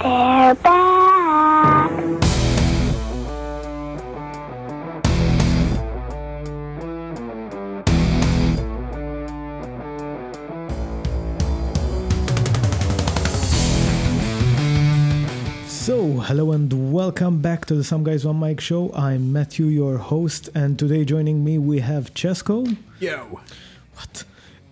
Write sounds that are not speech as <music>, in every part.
They're back. So, hello and welcome back to the Some Guys One Mic show. I'm Matthew, your host, and today joining me we have Chesco. Yo. What?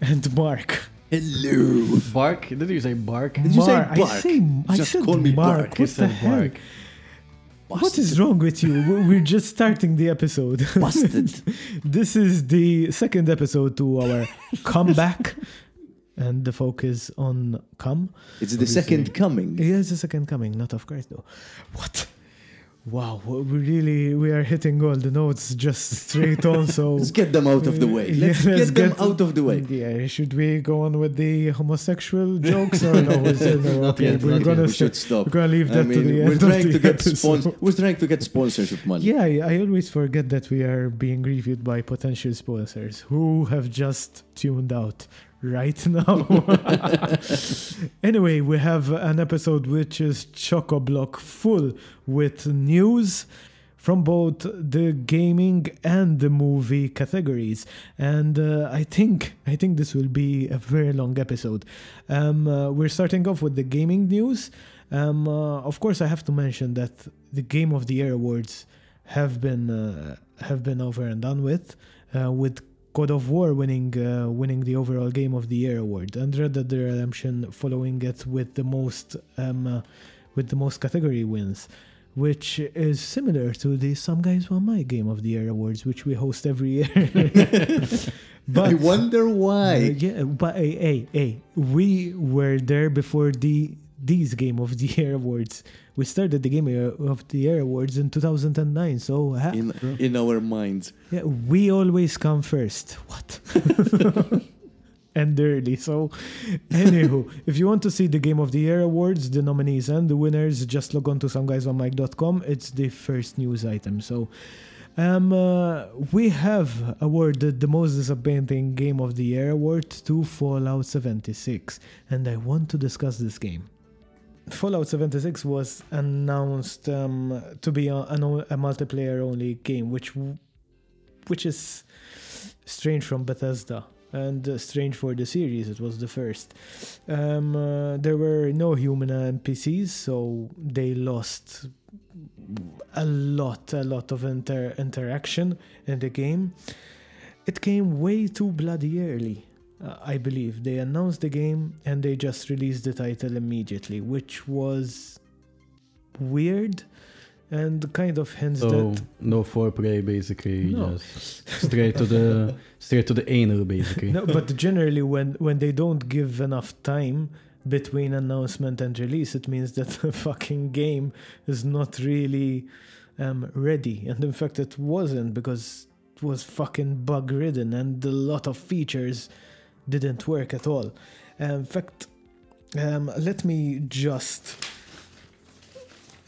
And Mark. Hello. Bark? Did you say bark? Did you say Mark. I bark? say, I Just said call me Mark. Bark. What You the said hell? bark. What is wrong with you? We- We're just starting the episode. <laughs> Busted. this is the second episode to our <laughs> comeback, and the focus on come. It's the Obviously. second coming. Yeah, it's the second coming, not of Christ though. What? Wow, we really we are hitting all the notes just straight on. So <laughs> Let's get them out of the way. <laughs> Let's let's get them get- out of the way. Yeah, should we go on with the homosexual jokes or no? It- <laughs> no, okay, yet, we're gonna. We should stop. we're gonna leave I that to mean, the we're end trying of to get spons- episode. We're trying to get sponsorship money. Yeah, I I always forget that we are being reviewed by potential sponsors who have just tuned out right <laughs> now. <laughs> anyway, we have an episode which is choco block full with news from both the gaming and the movie categories. And uh, i think i think this will be a very long episode. Um, uh, we're starting off with the gaming news. Um, uh, of course i have to mention that the game of the year awards have been uh, have been over and done with uh, with God of War winning uh, winning the overall game of the year award and Red Dead Redemption following it with the most um, uh, with the most category wins which is similar to the Some Guys One Mic Game of the Year awards which we host every year <laughs> but I wonder uh, why. yeah, but hey, hey, hey, we were there before the these Game of the Year awards. We started the Game of the Year awards in 2009, so ha- In, in our minds. yeah, we always come first. What? <laughs> and early. So, anywho, if you want to see the Game of the Year awards, the nominees and the winners, just log on to someguysonmic.com. It's the first news item. So, um, uh, we have awarded the most disappointing Game of the Year award to Fallout 76, and I want to discuss this game. Fallout 76 was announced um, to be a, a, a multiplayer-only game, which which is strange from Bethesda and uh, strange for the series. It was the first. Um, uh, there were no human NPCs, so they lost a lot, a lot of inter- interaction in the game. It came way too bloody early. Uh, I believe they announced the game and they just released the title immediately, which was weird and kind of hints So that no foreplay, basically. No. Just straight to the <laughs> straight to the anal, basically. no, but generally when when they don't give enough time between announcement and release, it means that <laughs> the fucking game is not really um, ready. And in fact, it wasn't because it was fucking bug ridden and a lot of features didn't work at all. in fact, um, let me just.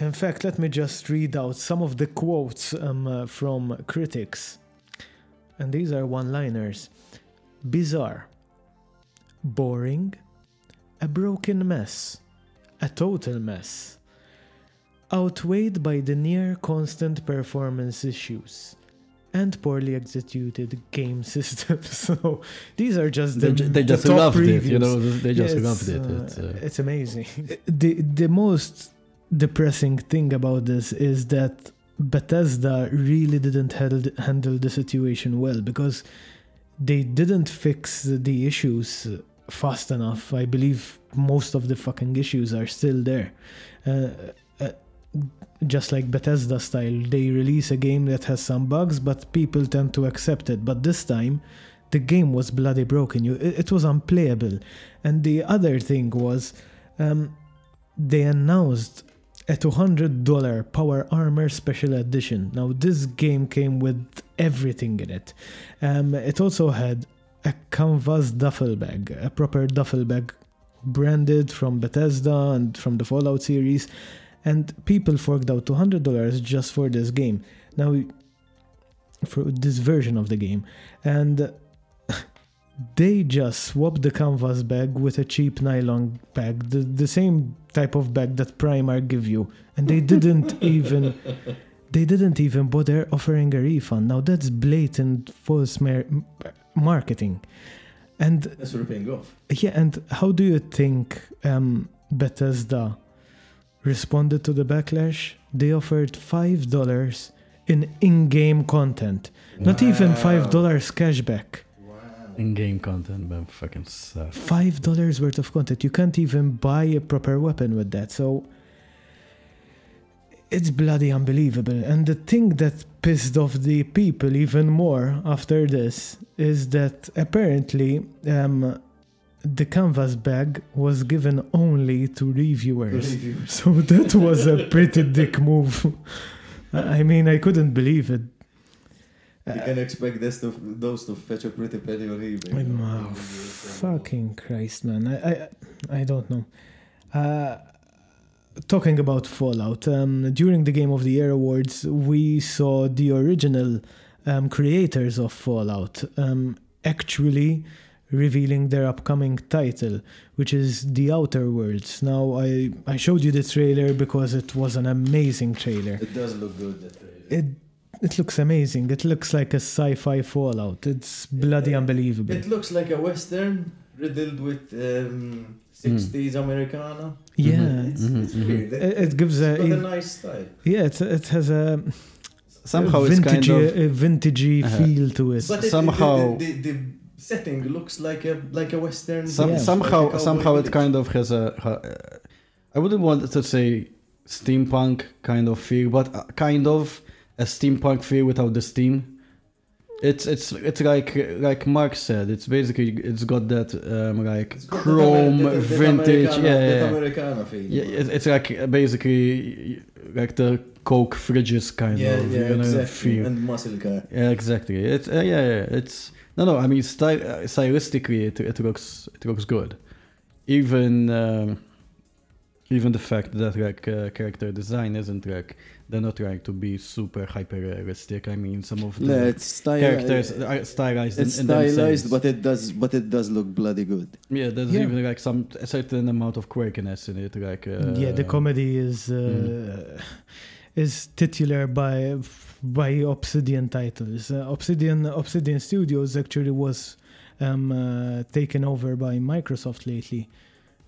In fact, let me just read out some of the quotes um, uh, from critics. And these are one liners bizarre, boring, a broken mess, a total mess, outweighed by the near constant performance issues. And poorly executed game <laughs> systems. <laughs> So these are just the, They, ju- they the just top loved it, you know. They just Yeah, loved it. uh, It's, uh, it's amazing. the the most depressing thing about this is that Bethesda really didn't held, handle the situation well because they didn't fix the issues fast enough. I believe most of the fucking issues are still there. Uh, just like Bethesda style, they release a game that has some bugs, but people tend to accept it. But this time, the game was bloody broken. You, it, was unplayable. And the other thing was, um, they announced a $200 Power Armor Special Edition. Now, this game came with everything in it. Um, it also had a canvas duffel bag, a proper duffel bag branded from Bethesda and from the Fallout series. And people forked out $200 just for this game. Now, for this version of the game. And they just swapped the canvas bag with a cheap nylon bag, the, the same type of bag that Primark give you, and they didn't <laughs> even they didn't even bother offering a refund. Now that's blatant false mar- marketing. And That's ripping off. yeah, and how do you think um, Bethesda responded to the backlash? They offered five dollars in in-game content, not even five dollars cashback. In-game content, but fucking sucks. Five dollars worth of content. You can't even buy a proper weapon with that. So it's bloody unbelievable. And the thing that pissed off the people even more after this is that apparently um, the canvas bag was given only to reviewers. So that was a pretty dick move. I mean, I couldn't believe it. You can expect this to, those to fetch a pretty penny on eBay. Uh, fucking Christ, man. I, I, I don't know. Uh, talking about Fallout, um, during the Game of the Year awards, we saw the original um, creators of Fallout um, actually revealing their upcoming title, which is The Outer Worlds. Now, I, I showed you the trailer because it was an amazing trailer. It does look good. That trailer. It it looks amazing. It looks like a sci-fi Fallout. It's bloody unbelievable. It looks like a western riddled with um, 60s Americana. yeah, Mhm. it's, Mhm, It's weird. It, it, it gives a, has got a nice style. yeah. It, it has a Somehow a it's vintagey, kind of a vintagey Uh-huh. feel to it. But it, Somehow- the, the, the setting looks like a like a western. Some, Yeah. somehow Like somehow cowboy it kind of has a. uh, I wouldn't want to say steampunk kind of feel, but uh, kind of a steampunk feel without the steam. It's it's it's like like Mark said. It's basically it's got that um, like It's got that chrome Amer- that- that vintage. Americana- yeah, that yeah. Americana feel. Yeah, it- it's like basically like the Coke fridges kind yeah, of yeah, you know, exactly. feel. And muscle car. Yeah, exactly. It's uh, yeah, yeah. It's no, no. I mean, sty- uh, stylistically, it, it looks it looks good. Even um, even the fact that like uh, character design isn't like they're not trying to be super hyper realistic. I mean, some of the No, it's style, characters are stylized. It's in, in stylized, but it does, but it does look bloody good. yeah, there's Yeah. even like some a certain amount of quirkiness in it. Like uh, yeah, the comedy is uh, Mhm. is titular by by Obsidian titles. Uh, Obsidian Obsidian Studios actually was um, uh, taken over by Microsoft lately,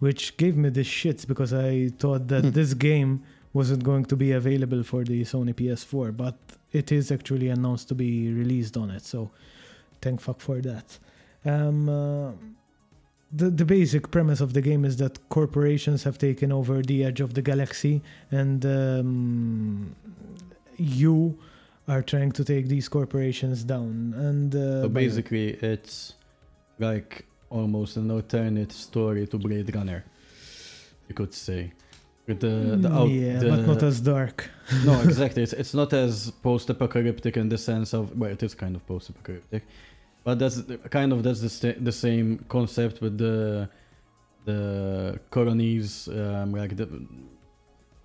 which gave me the shits because I thought that Hmm. this game wasn't going to be available for the Sony PS4, but it is actually announced to be released on it. So thank fuck for that. Um, uh, the, the basic premise of the game is that corporations have taken over the edge of the galaxy and um, you are trying to take these corporations down and uh, So basically, it's like almost an alternate story to Blade Runner. You could say. With the, the Mm, out, yeah the, but not as dark <laughs> no, <laughs> exactly. It's, it's not as post-apocalyptic in the sense of well, it is kind of post-apocalyptic, but that's kind of that's the sta- the same concept with the the colonies. Um, like the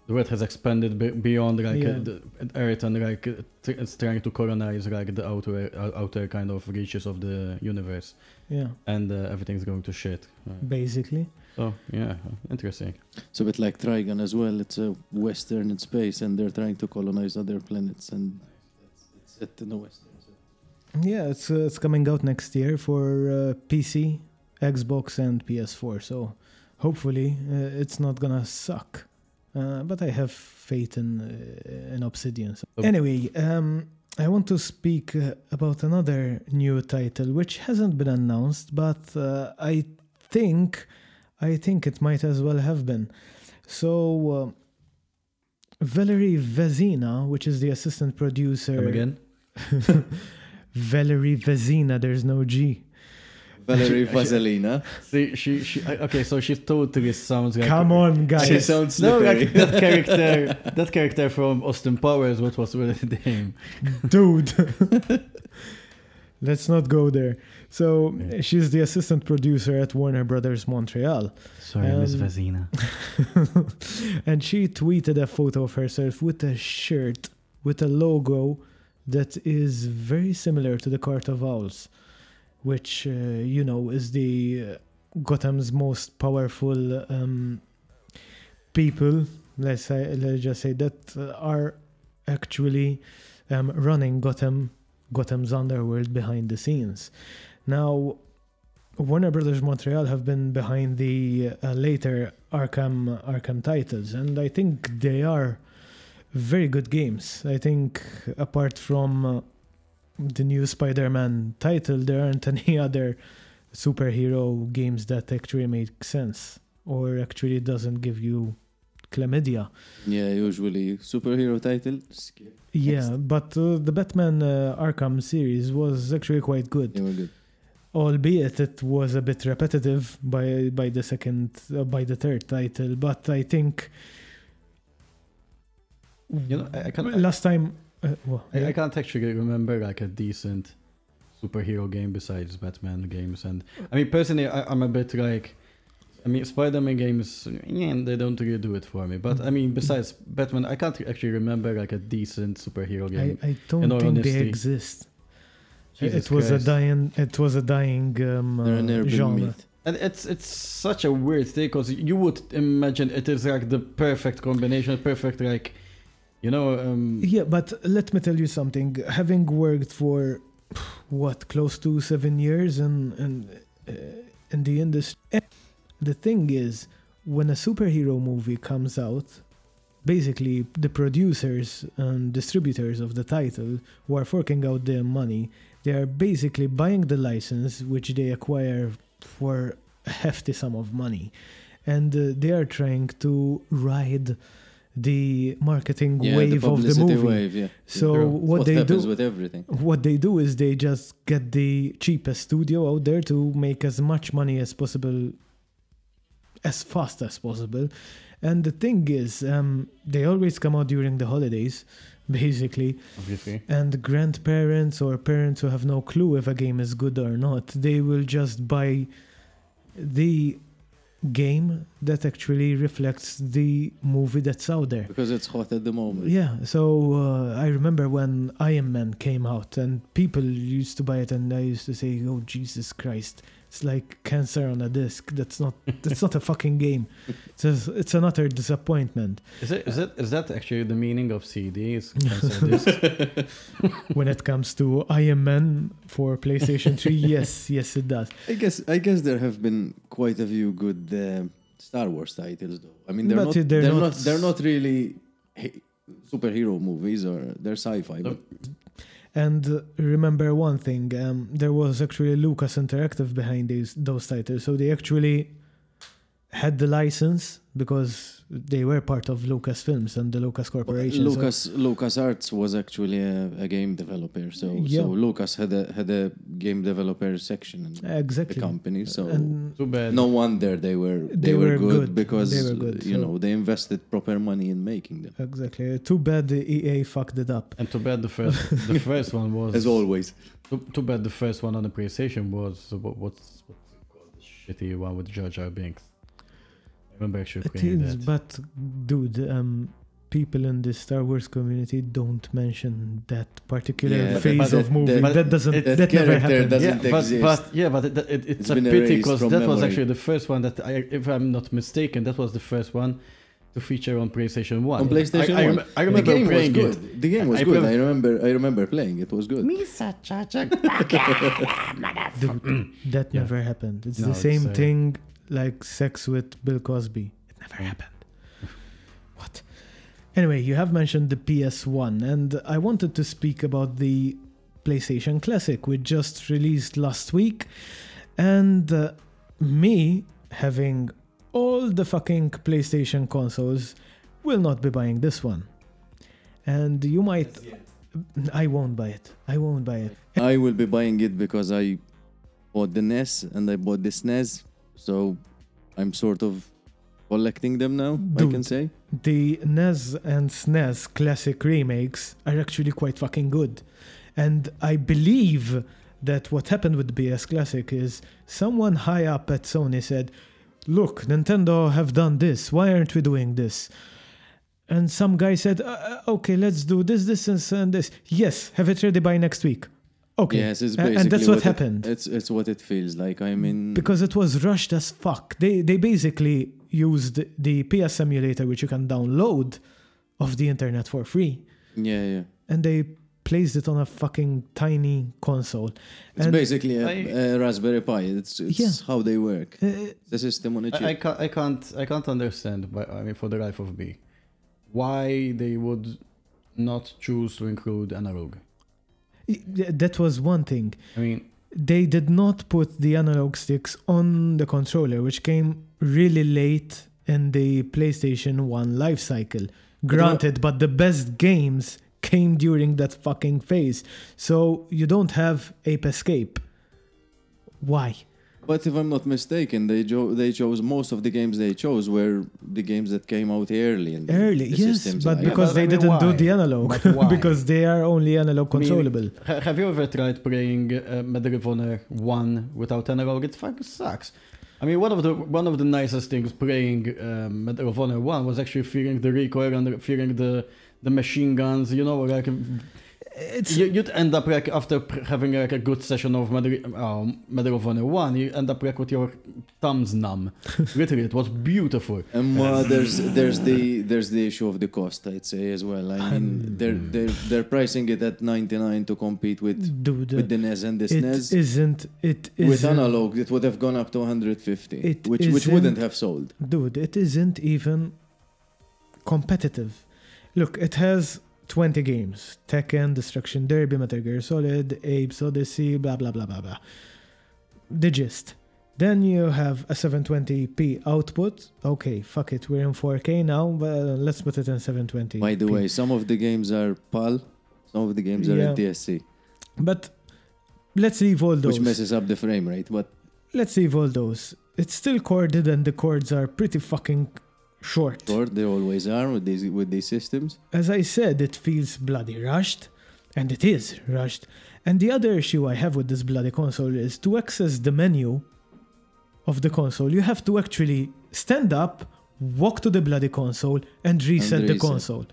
the world has expanded be- beyond like Yeah. uh, the Earth and like uh, it's trying to colonize like the outer uh, outer kind of reaches of the universe, yeah and uh, everything's going to shit. Uh, basically so yeah, interesting. It's a bit like Trigun as well. It's a western in space, and they're trying to colonize other planets, and it's set in the western. yeah it's uh, it's coming out next year for uh, pc xbox and ps4 so hopefully uh, it's not gonna suck uh, but i have faith in uh, in obsidian so. So- anyway um I want to speak uh, about another new title which hasn't been announced, but uh, I think I think it might as well have been. So uh, Valerie Vezina, which is the assistant producer, Come again? <laughs> Valerie Vezina, there's no G. Valerie <laughs> Vaselina. See, she, she, okay, so she totally sounds like. Come on, guys. She sounds No, like that <laughs> character, that character from Austin Powers. What was really the name? dude. <laughs> Let's not go there. So Yeah. she's the assistant producer at Warner Brothers Montreal. Sorry, Miss Um, Vezina. and she tweeted a photo of herself with a shirt with a logo that is very similar to the Court of Owls, which uh, you know is the uh, Gotham's most powerful um, people. Let's say, let's just say that uh, are actually um, running Gotham, Gotham's underworld behind the scenes. Now, Warner Brothers Montreal have been behind the uh, later Arkham Arkham titles, and I think they are very good games. I think apart from uh, the new Spider-Man title, there aren't <laughs> any other superhero games that actually make sense or actually doesn't give you chlamydia. Yeah, usually superhero title. Skip. Yeah, but uh, the Batman uh, Arkham series was actually quite good. They were good. albeit it was a bit repetitive by by the second uh, by the third title but i think You know, I- I can- last time uh, well, I, I can't actually remember like a decent superhero game besides Batman games, and I mean personally, I, I'm a bit like, I mean Spider-Man games, yeah, they don't really do it for me. But I mean, besides Batman, I can't actually remember like a decent superhero game. I, I don't in all think they exist Jesus it was Christ. a dying it was a dying um, uh, genre myth. And it's it's such a weird thing because you would imagine it is like the perfect combination, perfect like, you know, um, yeah but let me tell you something. Having worked for what close to seven years in in, uh, in the industry the thing is when a superhero movie comes out basically the producers and distributors of the title who are forking out their money they are basically buying the license which they acquire for a hefty sum of money. And uh, they are trying to ride the marketing Yeah, wave the of the publicity movie wave. Yeah. so True. what, what they happens do with everything. what they do is they just get the cheapest studio out there to make as much money as possible as fast as possible and the thing is um, they always come out during the holidays <laughs> basically obviously. and grandparents or parents who have no clue if a game is good or not they will just buy the game that actually reflects the movie that's out there Because it's hot at the moment. yeah, so uh, I remember when Iron Man came out and people used to buy it and I used to say, "Oh Jesus Christ, it's like cancer on a disc. That's not that's not a fucking game. It's a, it's an utter disappointment Is it is that is that actually the meaning of CDs? <laughs> <laughs> When it comes to Iron Man for PlayStation 3. <laughs> yes, yes it does. I guess I guess there have been quite a few good uh, Star Wars titles though. I mean they're But not they're they're, not- not, they're not really he- superhero movies or they're sci-fi. But And remember one thing, um, there was actually Lucas Interactive behind these those titles, so they actually had the license because they were part of Lucas Films and the Lucas Corporation. so- Lucas Lucas Arts was actually a, a game developer, so Yeah. so Lucas had a had a game developer section in the company. So and Too bad. no wonder they were they, They were, were good, good. because They were good, you so- know they invested proper money in making them. exactly. Too bad the EA fucked it up. And too bad the first the <laughs> first one was As always, Too, too bad the first one on the PlayStation was what, what's what's it called? The shitty one with Jar Jar Binks. I remember actually It playing is, that. but dude, um, people in the Star Wars community don't mention that particular Yeah, phase of it- movie. that- that doesn't. it- that, that never happened. yeah, but, but yeah, but it, it, it's, It's a pity because from that was actually the first one that I, if I'm not mistaken, that was the first one to feature on PlayStation One. on PlayStation I, I, One, rem- I remember the game was good. it. The game was I good. play- I remember I remember playing. It was good. Dude, <laughs> that Yeah. never happened. It's No, the it's, same uh, thing like sex with Bill Cosby. It never happened. <laughs> what? Anyway, you have mentioned the PS1, and I wanted to speak about the PlayStation Classic, which just released last week. And uh, me having all the fucking PlayStation consoles will not be buying this one. And you might. I won't buy it. I won't buy it. I will be buying it because I bought the NES and I bought the SNES, so I'm sort of collecting them now. I can say. the NES and SNES classic remakes are actually quite fucking good. And I believe that what happened with PS Classic is someone high up at Sony said, Look, Nintendo have done this. Why aren't we doing this? And some guy said, uh, uh, Okay, let's do this, this, and this. Yes, have it ready by next week. Okay. Yes, it's A- and basically that's what it- happened. it's it's what it feels like. I mean, because it was rushed as fuck. They they basically used the PS emulator, which you can download off the internet for free, yeah, yeah. and they placed it on a fucking tiny console. It's And, basically a, I- a Raspberry Pi. It's it's Yeah. how they work. uh, The system on a chip. I, I can't I can't I can't understand. But I mean, for the life of me, why they would not choose to include analog. That was one thing. I mean, They did not put the analog sticks on the controller, which came really late in the PlayStation 1 life cycle. Granted, but the best games came during that fucking phase. So you don't have Ape Escape. Why? But if I'm not mistaken, they jo- they chose most of the games they chose were the games that came out early. In the, Early, the yes, but like- because but I they mean, didn't do the analog. <laughs> Because they are only analog I mean, controllable. ha- have you ever tried playing uh, Medal of Honor 1 without analog? It fucking sucks. I mean, one of the one of the nicest things playing um, Medal of Honor 1 was actually feeling the recoil and feeling the the machine guns. You know, like it's you, you'd end up like after having like a good session of Medal, uh, Medal of Honor 1, you end up like with your thumbs numb. <laughs> Literally, it was beautiful. And uh, there's there's the there's the issue of the cost, I'd say as well. I mean, they're they're they're pricing it at 99 to compete with dude. with the NES and the SNES. isn't. It isn't. With analog, it would have gone up to 150, It which which wouldn't isn't- have sold. Dude, it isn't even competitive. Look, it has 20 games Tekken, Destruction Derby, Metal Gear Solid, Abe's Oddysee, blah, blah, blah, blah, blah. The gist. Then you have a 720p output. Okay, fuck it, we're in 4K now, but uh, let's put it in 720. By the way, some of the games are PAL, some of the games are Yeah. NTSC, But let's leave all those. which messes up the frame rate. But Let's leave all those. It's still corded and the cords are pretty fucking short. sure, they always are with these with these systems. As I said, it feels bloody rushed, and it is rushed. And the other issue I have with this bloody console is to access the menu of the console, you have to actually stand up, walk to the bloody console, and reset the reset. console.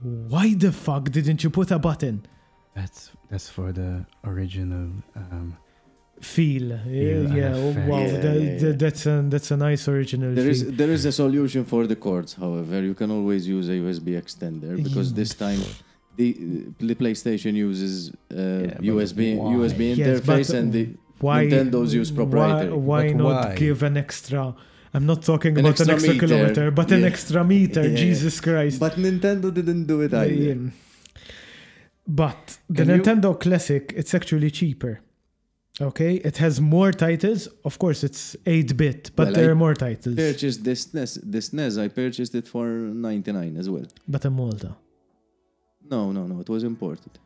Why the fuck didn't you put a button? That's that's for the original. Um, Feel, yeah, yeah. oh, wow, Yeah, that- yeah, that- yeah. that's a that's a nice original. There is feel. there is a solution for the cords. However, you can always use a USB extender because Yeah. this time the the PlayStation uses uh, but USB why? USB Yes, interface and the why Nintendo's use proprietary. Why, why not why? give an extra? I'm not talking An about an extra extra meter. kilometer, but an extra meter. Yeah. Jesus Christ! but Nintendo didn't do it either. Yeah. But the Can you- Nintendo Classic, it's actually cheaper. Okay, it has more titles. Of course, it's 8 bit, but Well, there I are more titles. I purchased this NES, this NES. I purchased it for 99 as well. But in Malta. No, no, no. It was imported.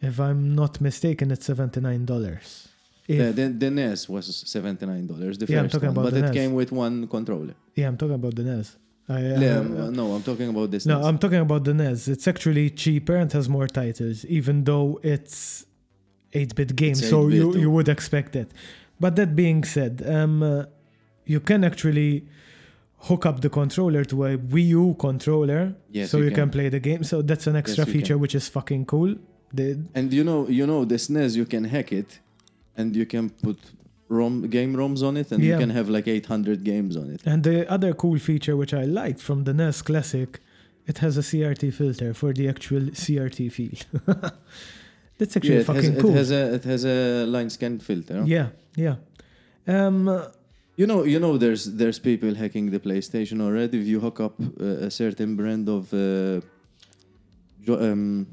If I'm not mistaken, it's $79. If, The, the, the NES was seventy-nine dollars. The Yeah, I'm first talking one, about but it NES. came with one controller. yeah, I'm talking about the NES. I, uh, yeah, um, no, I'm talking about this. No, NES. I'm talking about the NES. It's actually cheaper and has more titles, even though it's 8-bit game, It's so 8-bit you, you would expect it. But that being said, um, uh, you can actually hook up the controller to a Wii U controller, Yes, so you can. can. play the game. So that's an extra you feature, which is fucking cool. The, And you know, you know, this NES you can hack it, and you can put ROM game ROMs on it, and Yeah. you can have like 800 games on it. and the other cool feature, which I liked from the NES Classic, it has a CRT filter for the actual CRT feel. <laughs> that's actually Yeah, it has, fucking it has a it has a line scan filter. yeah, yeah. Um, You know, you know, there's there's people hacking the PlayStation already. If you hook up uh, a certain brand of uh, um,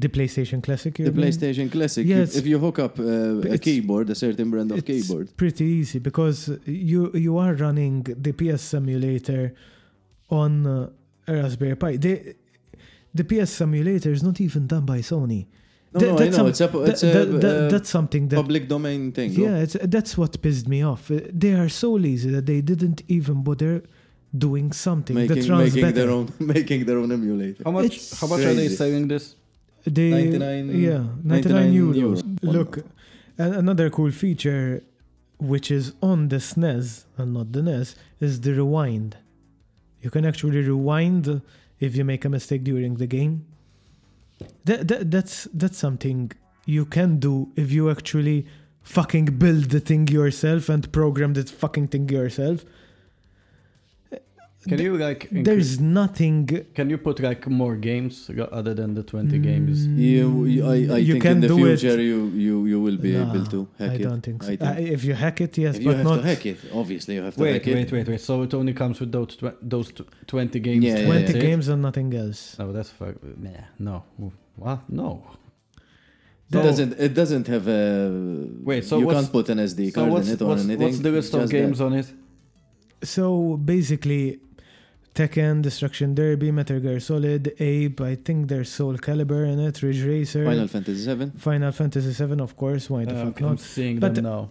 The PlayStation Classic. the mean? PlayStation Classic, Yeah, you- if you hook up uh, a keyboard, a certain brand of It's keyboard, pretty easy because you you are running the PS simulator on uh, a Raspberry Pi. The the PS simulator is not even done by Sony. No, That- no, I know some- it's a That- a that- that- uh, that's something that public domain thing. yeah, it's, that's what pissed me off. Uh, They are so lazy that they didn't even bother doing something that making runs making better. their own <laughs> making their own emulator. how much? It's How much are they selling this? They, 99 yeah, 99 euros. euros. Look, a- another cool feature which is on the SNES and not the NES is the rewind. You can actually rewind if you make a mistake during the game. That, that that's that's something you can do if you actually fucking build the thing yourself and program the fucking thing yourself. Can you like incre- There's nothing. can you put like more games other than the 20 games? Mm, You, you- I, I you think can in the do it. future you, you, you will be Nah, able to hack I it. I don't think so. I Uh, if you hack it, yes, If you but have not to hack it, obviously you have to Wait, hack it. wait, wait, wait. So it only comes with those tw- those tw- 20 games. Yeah, yeah, 20 that's it? games and nothing else. No, that's fuck. Nah, no. What? No. It doesn't. It doesn't have a. Wait, so you can't put an SD card what's, in it or what's, anything. what's the list it's of just games that. on it? So basically, Tekken, Destruction Derby, Metal Gear Solid, Ape, I think there's Soul Calibur in it, Ridge Racer, Final Fantasy VII. Final Fantasy 7, of course. Why the Um, fuck I'm not? seeing But- them now.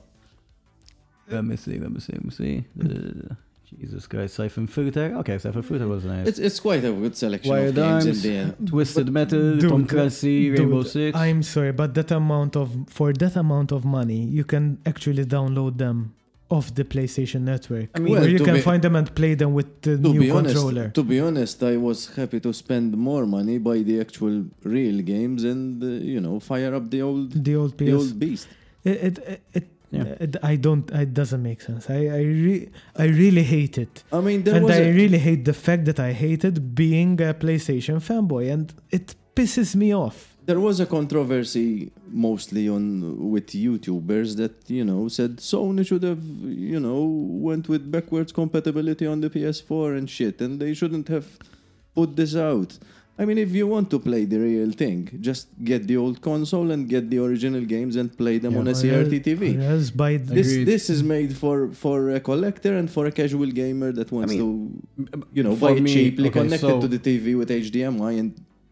Let me see, let me see, let me see. Uh, Jesus Christ, Syphon Filter. Okay, Syphon Filter was nice. It's it's quite a good selection Wild of games Arms. in the end. Twisted Metal, Dude, Tom Clancy, Rainbow Six. I'm sorry, but that amount of for that amount of money, you can actually download them off the PlayStation Network, I mean- where Well, you can be- find them and play them with the new be honest, controller. to be honest, I was happy to spend more money buy the actual real games and uh, you know fire up the old the old PS. the old beast. It, it, it, it, Yeah. it- I don't. It doesn't make sense. I I, re, I really hate it, I mean, there and was I a, really hate the fact that I hated being a PlayStation fanboy, and it pisses me off. There was a controversy mostly on with YouTubers that you know said Sony should have you know went with backwards compatibility on the PS4 and shit, and they shouldn't have put this out. I mean, if you want to play the real thing, just get the old console and get the original games and play them on a CRT TV. Or else buy th- This Agreed. this is made for for a collector and for a casual gamer that wants mean, to you know for buy it cheaply, okay, connect it so- to the TV with HDMI and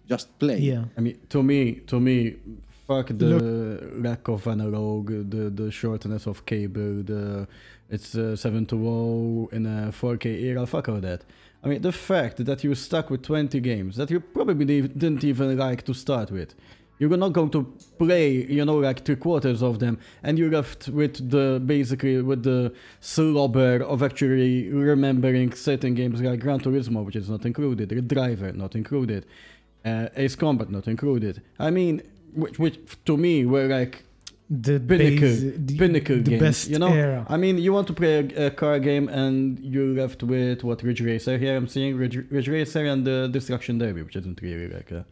just play. yeah. I mean, to me, to me, fuck the lack of analog, the the shortness of cable, the it's uh, 720 in a 4K era. Fuck all that. I mean, the fact that you're stuck with 20 games that you probably didn't even like to start with. You're not going to play, you know, like three quarters of them, and you're left with the basically with the slobber of actually remembering certain games like Gran Turismo, which is not included, Red Driver not included, uh, Ace Combat not included. I mean, which, which to me were like The Pinnacle- base- the, pinnacle the games, best you know? era. I mean, you want to play a, a car game and you're left with what Ridge Racer. Here I'm seeing Ridge, Ridge Racer and the Destruction Derby, which isn't really like a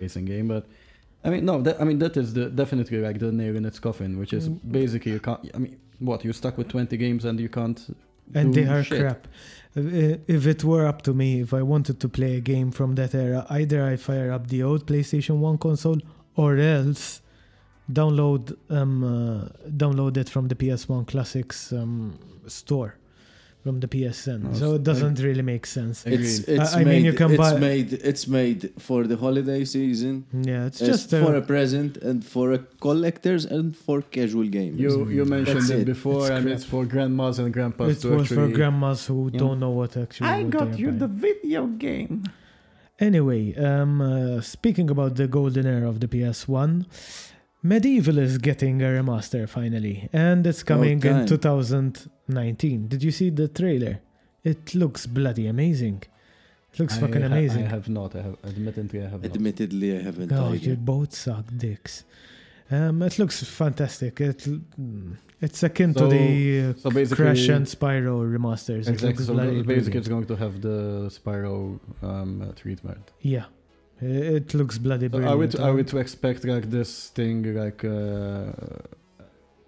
racing game, but I mean, no, that, I mean that is the definitely like the nail in its coffin, which is basically you can't. I mean, what you're stuck with 20 games and you can't. and they are shit. crap. If it were up to me, if I wanted to play a game from that era, either I fire up the old PlayStation 1 console or else download um uh, download it from the PS1 Classics um, store from the PSN. so it doesn't really make sense. It's, it's I, I made, mean, you can it's buy. Made, it's made for the holiday season. Yeah, it's, it's just for a, a present and for a collectors and for casual games. You you mentioned it before. I mean, it's for grandmas and grandpas. It was for grandmas who yeah. don't know what actually. I got you buying. the video game. Anyway, um, uh, speaking about the golden era of the PS1, MediEvil is getting a remaster finally, and it's coming in 2000. 19. Did you see the trailer? It looks bloody amazing. It looks I fucking ha- amazing. I have not. I have admittedly I have admittedly not. I haven't. Oh, you both suck dicks. Um, it looks fantastic. It mm, it's akin so, to the uh, so Crash and Spyro remasters. Exactly. So basically, brilliant. it's going to have the Spyro um, treatment. Yeah, it looks bloody. So. Are we to, are we um, to expect like this thing like? Uh,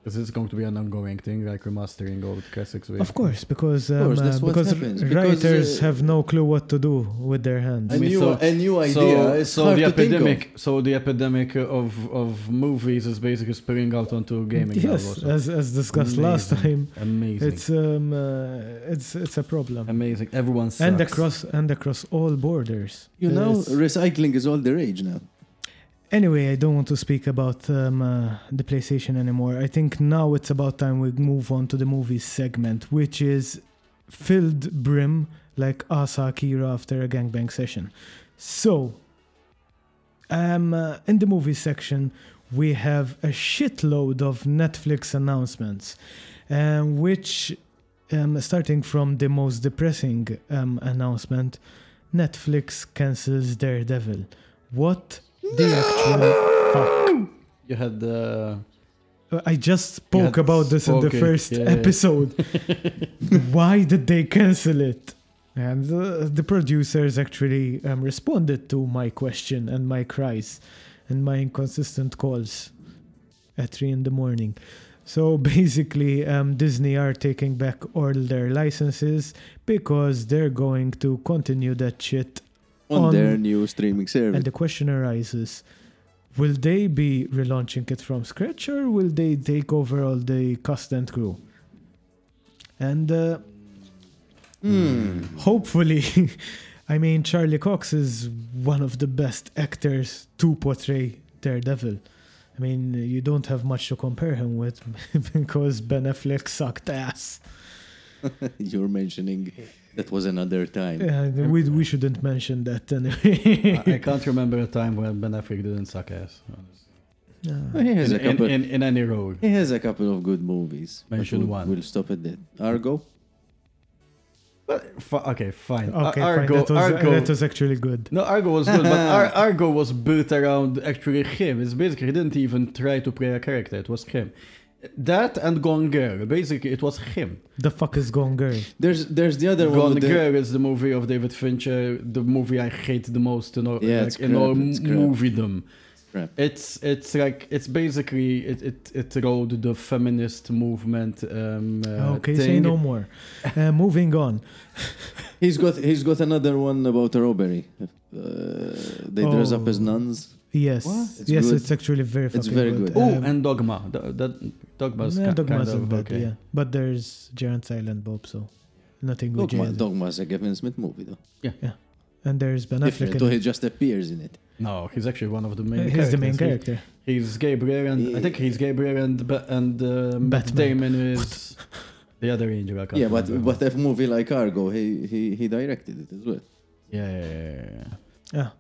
is this going to be an ongoing thing like remastering old classics? Of course, because Of course, um, uh, because happens, because, writers uh, have no clue what to do with their hands. a I mean, new so- a new idea. So, is so hard the to think of. epidemic, so the epidemic of of movies is basically spilling out onto gaming. yes, as as discussed last time, amazing, it's um uh, it's it's a problem, amazing. Everyone sucks. and across and across all borders. You know, It's- recycling is all the rage now. Anyway, I don't want to speak about um, uh, the PlayStation anymore. I think now it's about time we move on to the movies segment, which is filled brim like Asa Akira after a gangbang session. So, um, uh, in the movies section, we have a shitload of Netflix announcements, um, which, um, starting from the most depressing um, announcement, Netflix cancels Daredevil. What the actual fuck? you had the Uh, I just spoke had about this in the spoken, first yeah, yeah. episode. <laughs> Why did they cancel it? And uh, the producers actually um, responded to my question and my cries and my inconsistent calls at 3 in the morning. So <laughs> basically, um, Disney are taking back all their licenses because they're going to continue that shit on, on- their new streaming service. and the question arises will they be relaunching it from scratch or will they take over all the cast and crew? And uh, Hmm. hopefully, <laughs> I mean, Charlie Cox is one of the best actors to portray Daredevil. I mean, you don't have much to compare him with <laughs> because Ben Affleck sucked ass. <laughs> You're mentioning that was another time. Uh, we, we shouldn't mention that I, anyway. I can't remember a time when Ben Affleck didn't suck ass. honestly. Uh, He has In, a couple. in, in, in any role. he has a couple of good movies. Mention we'll, one. We'll stop at that. Argo. But fi- okay, fine. okay, Ar- fine. Argo, That was, Argo, that was actually good. No, Argo was good, but <laughs> Ar- Argo was built around actually him. It's basically he didn't even try to play a character. It was him. That and Gone Girl. Basically, it was him. The fuck is Gone Girl? There's there's the other one. Gone with the- Girl is the movie of David Fincher, the movie I hate the most in all, Yeah, like, it's in all crap, it's moviedom. Crap. It's it's like it's basically it it, it rode the feminist movement. Um, uh, okay, thing. say no more. Uh, moving on. <laughs> He's got he's got another one about a robbery. Uh, they dress up as Oh. nuns. Yes, It's yes, good. it's actually very It's very good. good. Oh, Um, and Dogma. That, that Dogma's yeah, ki- Dogma kind isn't of bad, okay. yeah. But there's Jay and Silent Bob, so nothing with Dogma, Jason. Dogma's a Kevin Smith movie though. Yeah, yeah. And there's Ben Affleck. Different. in So it. he just appears in it. No, he's actually one of the main. He's characters. the main He- character. He's Gabriel, and I think he's Gabriel and Ba- and uh, Matt Batman. Damon is <laughs> the other angel. Yeah, but remember. but a movie like Argo, he he he directed it as well. yeah, yeah, yeah, yeah, yeah. Yeah.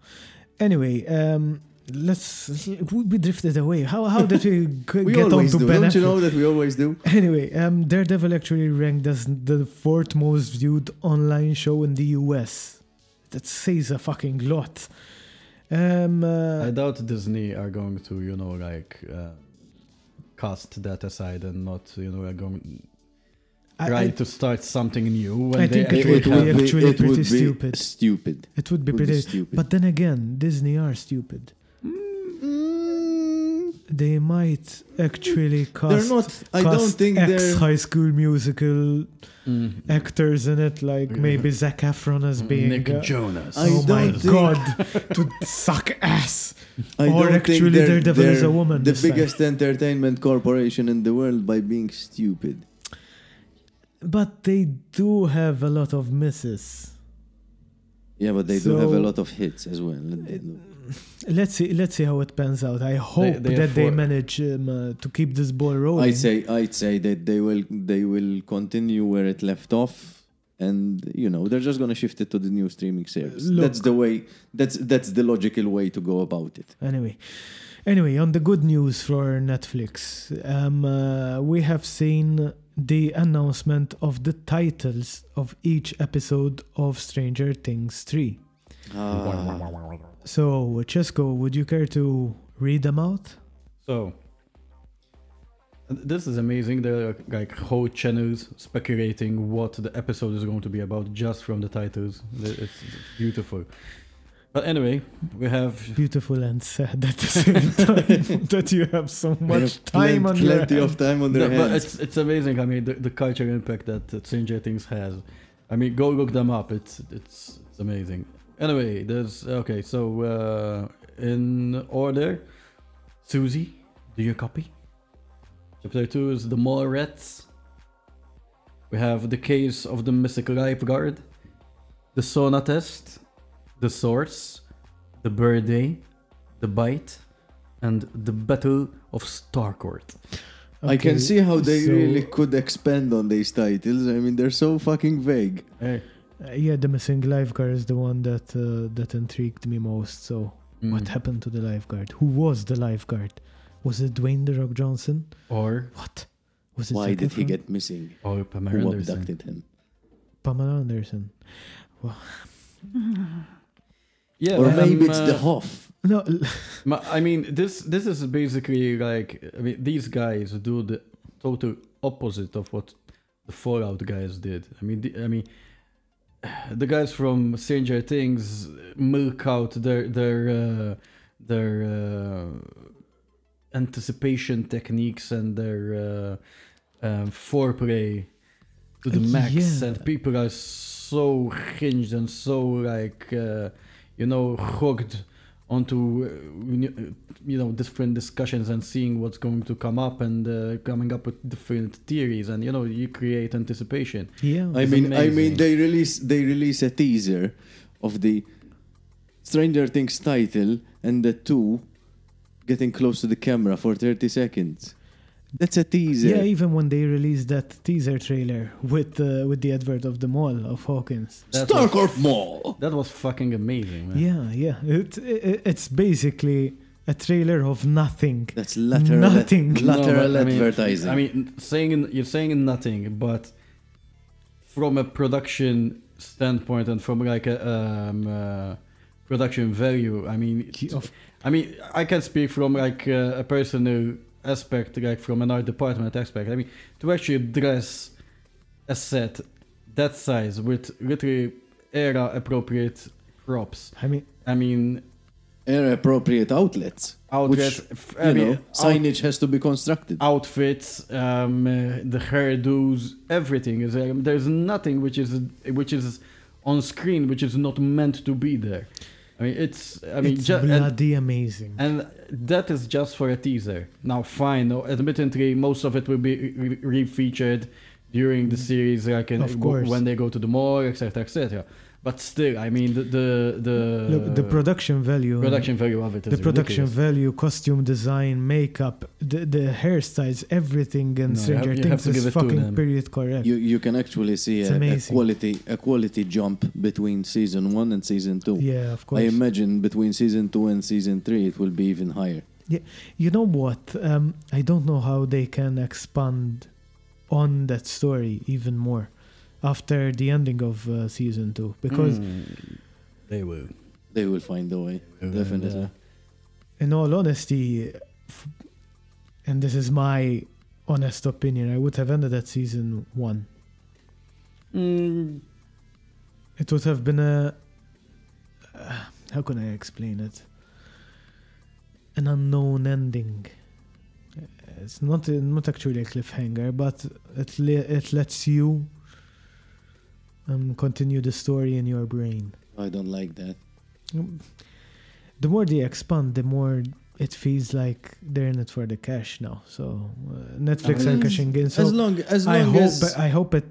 Anyway, um, let's. <laughs> We we drifted away. How how did we <laughs> We get on to do. Ben Don't you know that we always do? <laughs> Anyway, um, Daredevil actually ranked as the fourth most viewed online show in the US. That says a fucking lot. Um, uh, I doubt Disney are going to, you know, like uh, cast that aside and not, you know, are going I- try I- to start something new. When I they think it actually would be actually it pretty would be stupid. Stupid. it would be Would be pretty. stupid. But then again, Disney are stupid. Mm, They might actually cast. they're not. I don't think ex they're. High School Musical Mm. actors in it, like Yeah. maybe Zac Efron as being. Nick uh, Jonas. I oh my don't think- god, to suck ass. I or don't actually think they're, Daredevil is a they're woman The this time. biggest entertainment corporation in the world by being stupid. But they do have a lot of misses. Yeah, but they do have a So- lot of hits as well. Let's see. Let's see how it pans out. I hope they that they manage um, uh, to keep this ball rolling. I'd say I'd say that they will they will continue where it left off, and you know they're just gonna shift it to the new streaming service. Look. That's the way. That's that's the logical way to go about it. Anyway, anyway, on the good news for Netflix, um, uh, we have seen the announcement of the titles of each episode of Stranger Things 3. So, Chesco, would you care to read them out? So, this is amazing. There are like whole channels speculating what the episode is going to be about just from the titles. It's, it's beautiful. But anyway, we have Beautiful and sad at the same <laughs> time <laughs> that you have so much have time plen- on your plenty of hands. time on their No, but it's it's amazing. I mean, the, the cultural impact that uh, Stranger Things has. I mean, go look them up. It's it's it's amazing. Anyway, there's okay. So uh, in order, Susie, do you copy? Chapter two is the Mallrats. We have the case of the mystical lifeguard, the sauna test, the source, the birthday, the bite, and the battle of Starcourt. I can see how they so- really could expand on these titles. I mean, they're so fucking vague. Hey. Uh, yeah, the missing lifeguard is the one that uh, that intrigued me most. So, Mm. what happened to the lifeguard? Who was the lifeguard? Was it Dwayne the Rock Johnson? Or What? Was it Why did he get missing? or Pamela Who Anderson. abducted him? Pamela Anderson? <laughs> Yeah, or um, maybe it's the uh, Hoff. No, <laughs> I mean, this this is basically like I mean, these guys do the total opposite of what the Fallout guys did. I mean, the, I mean, the guys from Stranger Things milk out their their uh, their uh, anticipation techniques and their uh, um, foreplay to the max, yeah. and people are so hinged and so like uh, you know hooked onto uh, you- you know different discussions and seeing what's going to come up and uh, coming up with different theories and you know you create anticipation yeah. I It's mean, I mean, they release they release a teaser of the Stranger Things title and the two getting close to the camera for 30 seconds. That's a teaser. Yeah, even when they released that teaser trailer with uh, with the advert of the mall of Hawkins. That was- Mall. that was fucking amazing man. Yeah, yeah. It, it it's basically a trailer of nothing. That's lateral, Nothing. No, lateral but I mean- advertising. I mean, saying you're saying nothing, but from a production standpoint and from like a um, uh, production value, I mean, Of- I mean, I can speak from like uh, a personal aspect, like from an art department aspect. I mean, to actually dress a set that size with literally era appropriate props. I mean, I mean, Era appropriate outlets. outlets. f- I You mean, know, out- signage has to be constructed. outfits, um, uh, the hairdos, everything is. Um, there's nothing which is which is on screen which is not meant to be there. I mean, it's. I mean, it's ju- and, amazing. and that is just for a teaser. Now, fine. No, admittedly, most of it will be re- re-featured during the series, like in, Mm. Of course. when they go to the mall, etc., etc. But still, I mean, the the the, Look, the production value. production value of it is the production ridiculous. value, costume design, makeup, the, the hairstyles, everything and No, Stranger have- Things is fucking period correct. You you can actually see a, a quality a quality jump between season one and season two. yeah, of course. I imagine between season two and season three it will be even higher. Yeah, You know what? Um, I don't know how they can expand on that story even more after the ending of uh, season two because Mm, they will. They will find a way. And, Definitely. uh, in all honesty f- and this is my honest opinion i would have ended at season one mm, it would have been a uh, how can i explain it an unknown ending it's not not actually a cliffhanger but it le- it lets you um, continue the story in your brain I don't like that. the more they expand, the more it feels like they're in it for the cash now. So uh, Netflix I are cashing in. So as long as long I hope as I hope it.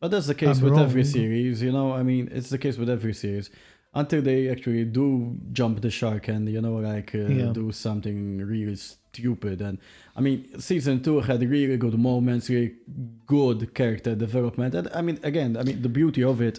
But that's the case I'm with every series, you know. I mean, it's the case with every series until they actually do jump the shark and you know, like uh, Yeah. do something really stupid. And I mean, season two had really good moments, really good character development. And I mean, again, I mean, the beauty of it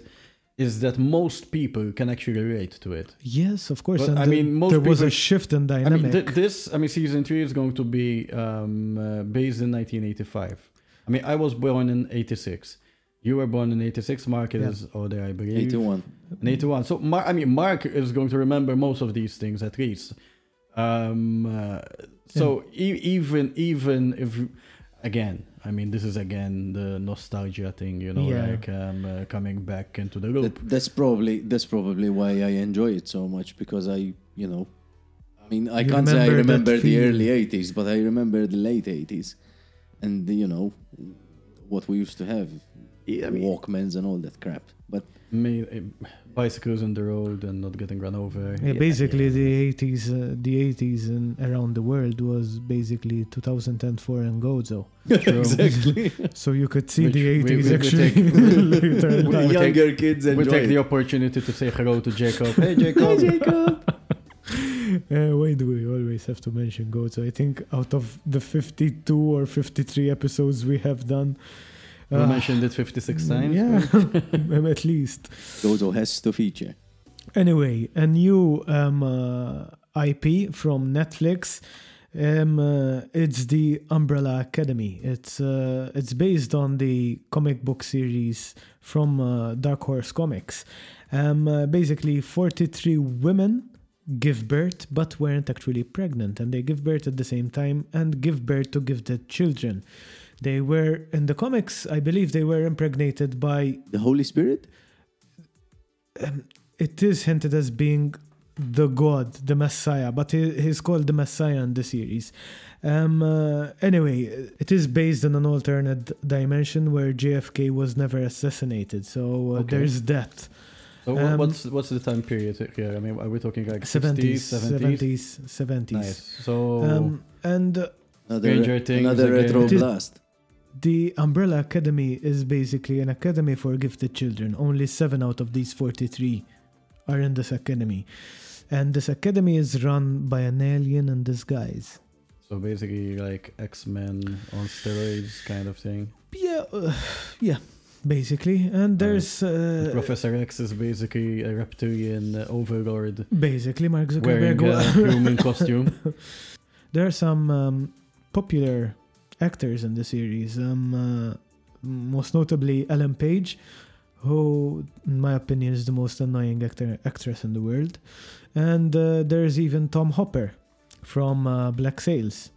is that most people can actually relate to it. Yes, of course. But, and I the- mean, most there was a shift in I dynamic. mean, th- this, I mean, season three is going to be um, uh, based in 1985. I mean, I was born in 86. You were born in 86. Mark Yeah. is older, I believe. 81. In 81. So, Mar- I mean, Mark is going to remember most of these things at least. Um, uh, so, e- even even if, again, I mean, this is again the nostalgia thing, you know, Yeah. like um, uh, coming back into the loop. That, that's probably that's probably why I enjoy it so much because I you know I mean I You can't say I remember the early 80s but I remember the late 80s and you know what we used to have Yeah, I mean- Walkmans and all that crap but Me, uh, bicycles on the road and not getting run over. yeah, basically, the 80s, uh, the 80s and around the world was basically 2004 and Gozo. <laughs> <laughs> Exactly <laughs> So you could see Which the 80s we- we actually take- later we- life. we take- younger kids we enjoy take the opportunity to say hello to Jacob. Hey, Jacob. Uh, why do we always have to mention Gozo? I think out of the 52 or 53 episodes we have done, we uh, mentioned it 56 times. <laughs> Yeah, at least. Gozo has to feature Anyway, a new um, uh, IP from Netflix Um, uh, it's the Umbrella Academy. It's uh, it's based on the comic book series from uh, Dark Horse Comics. Um, uh, basically, 43 women give birth but weren't actually pregnant, and they give birth at the same time and give birth to gifted children. They were in the comics, I believe, they were impregnated by. The Holy Spirit? It is hinted as being the god, the Messiah, but he, he's called the Messiah in the series. Um, uh, anyway, it is based on an alternate dimension where JFK was never assassinated. So uh, Okay. there's that. So Um, what's what's the time period here? I mean, are we talking like 70s, 60s, 70s? 70s, 70s. Nice. So Um, and uh, Another, Stranger another again. retro It is- blast. The Umbrella Academy is basically an academy for gifted children. Only seven out of these 43 are in this academy. And this academy is run by an alien in disguise. so basically like X Men on steroids kind of thing. Yeah, uh, yeah, basically. And there's uh, Professor X is basically a reptilian uh, overlord basically Mark wearing Zuckerberg. a human costume. <laughs> there are some um, popular actors in the series. Um, uh, most notably Ellen Page, who, in my opinion, is the most annoying actor actress in the world. And uh, there's even Tom Hopper from uh, Black Sails.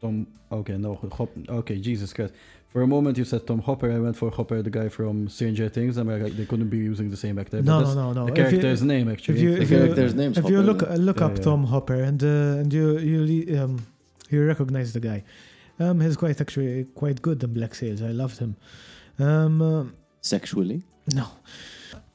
Tom. Okay, no. Hop, okay, Jesus Christ. For a moment you said Tom Hopper. I went for Hopper, the guy from Stranger Things. I'm like, they couldn't be using the same actor. but No, no, no, no. The If you- character's name actually. if you The if you, character's name's if you look look Yeah, up yeah. Tom Hopper and uh, and you you um you recognize the guy. Um, he's quite actually quite good in Black Sails. I loved him. Um, uh, Sexually. no.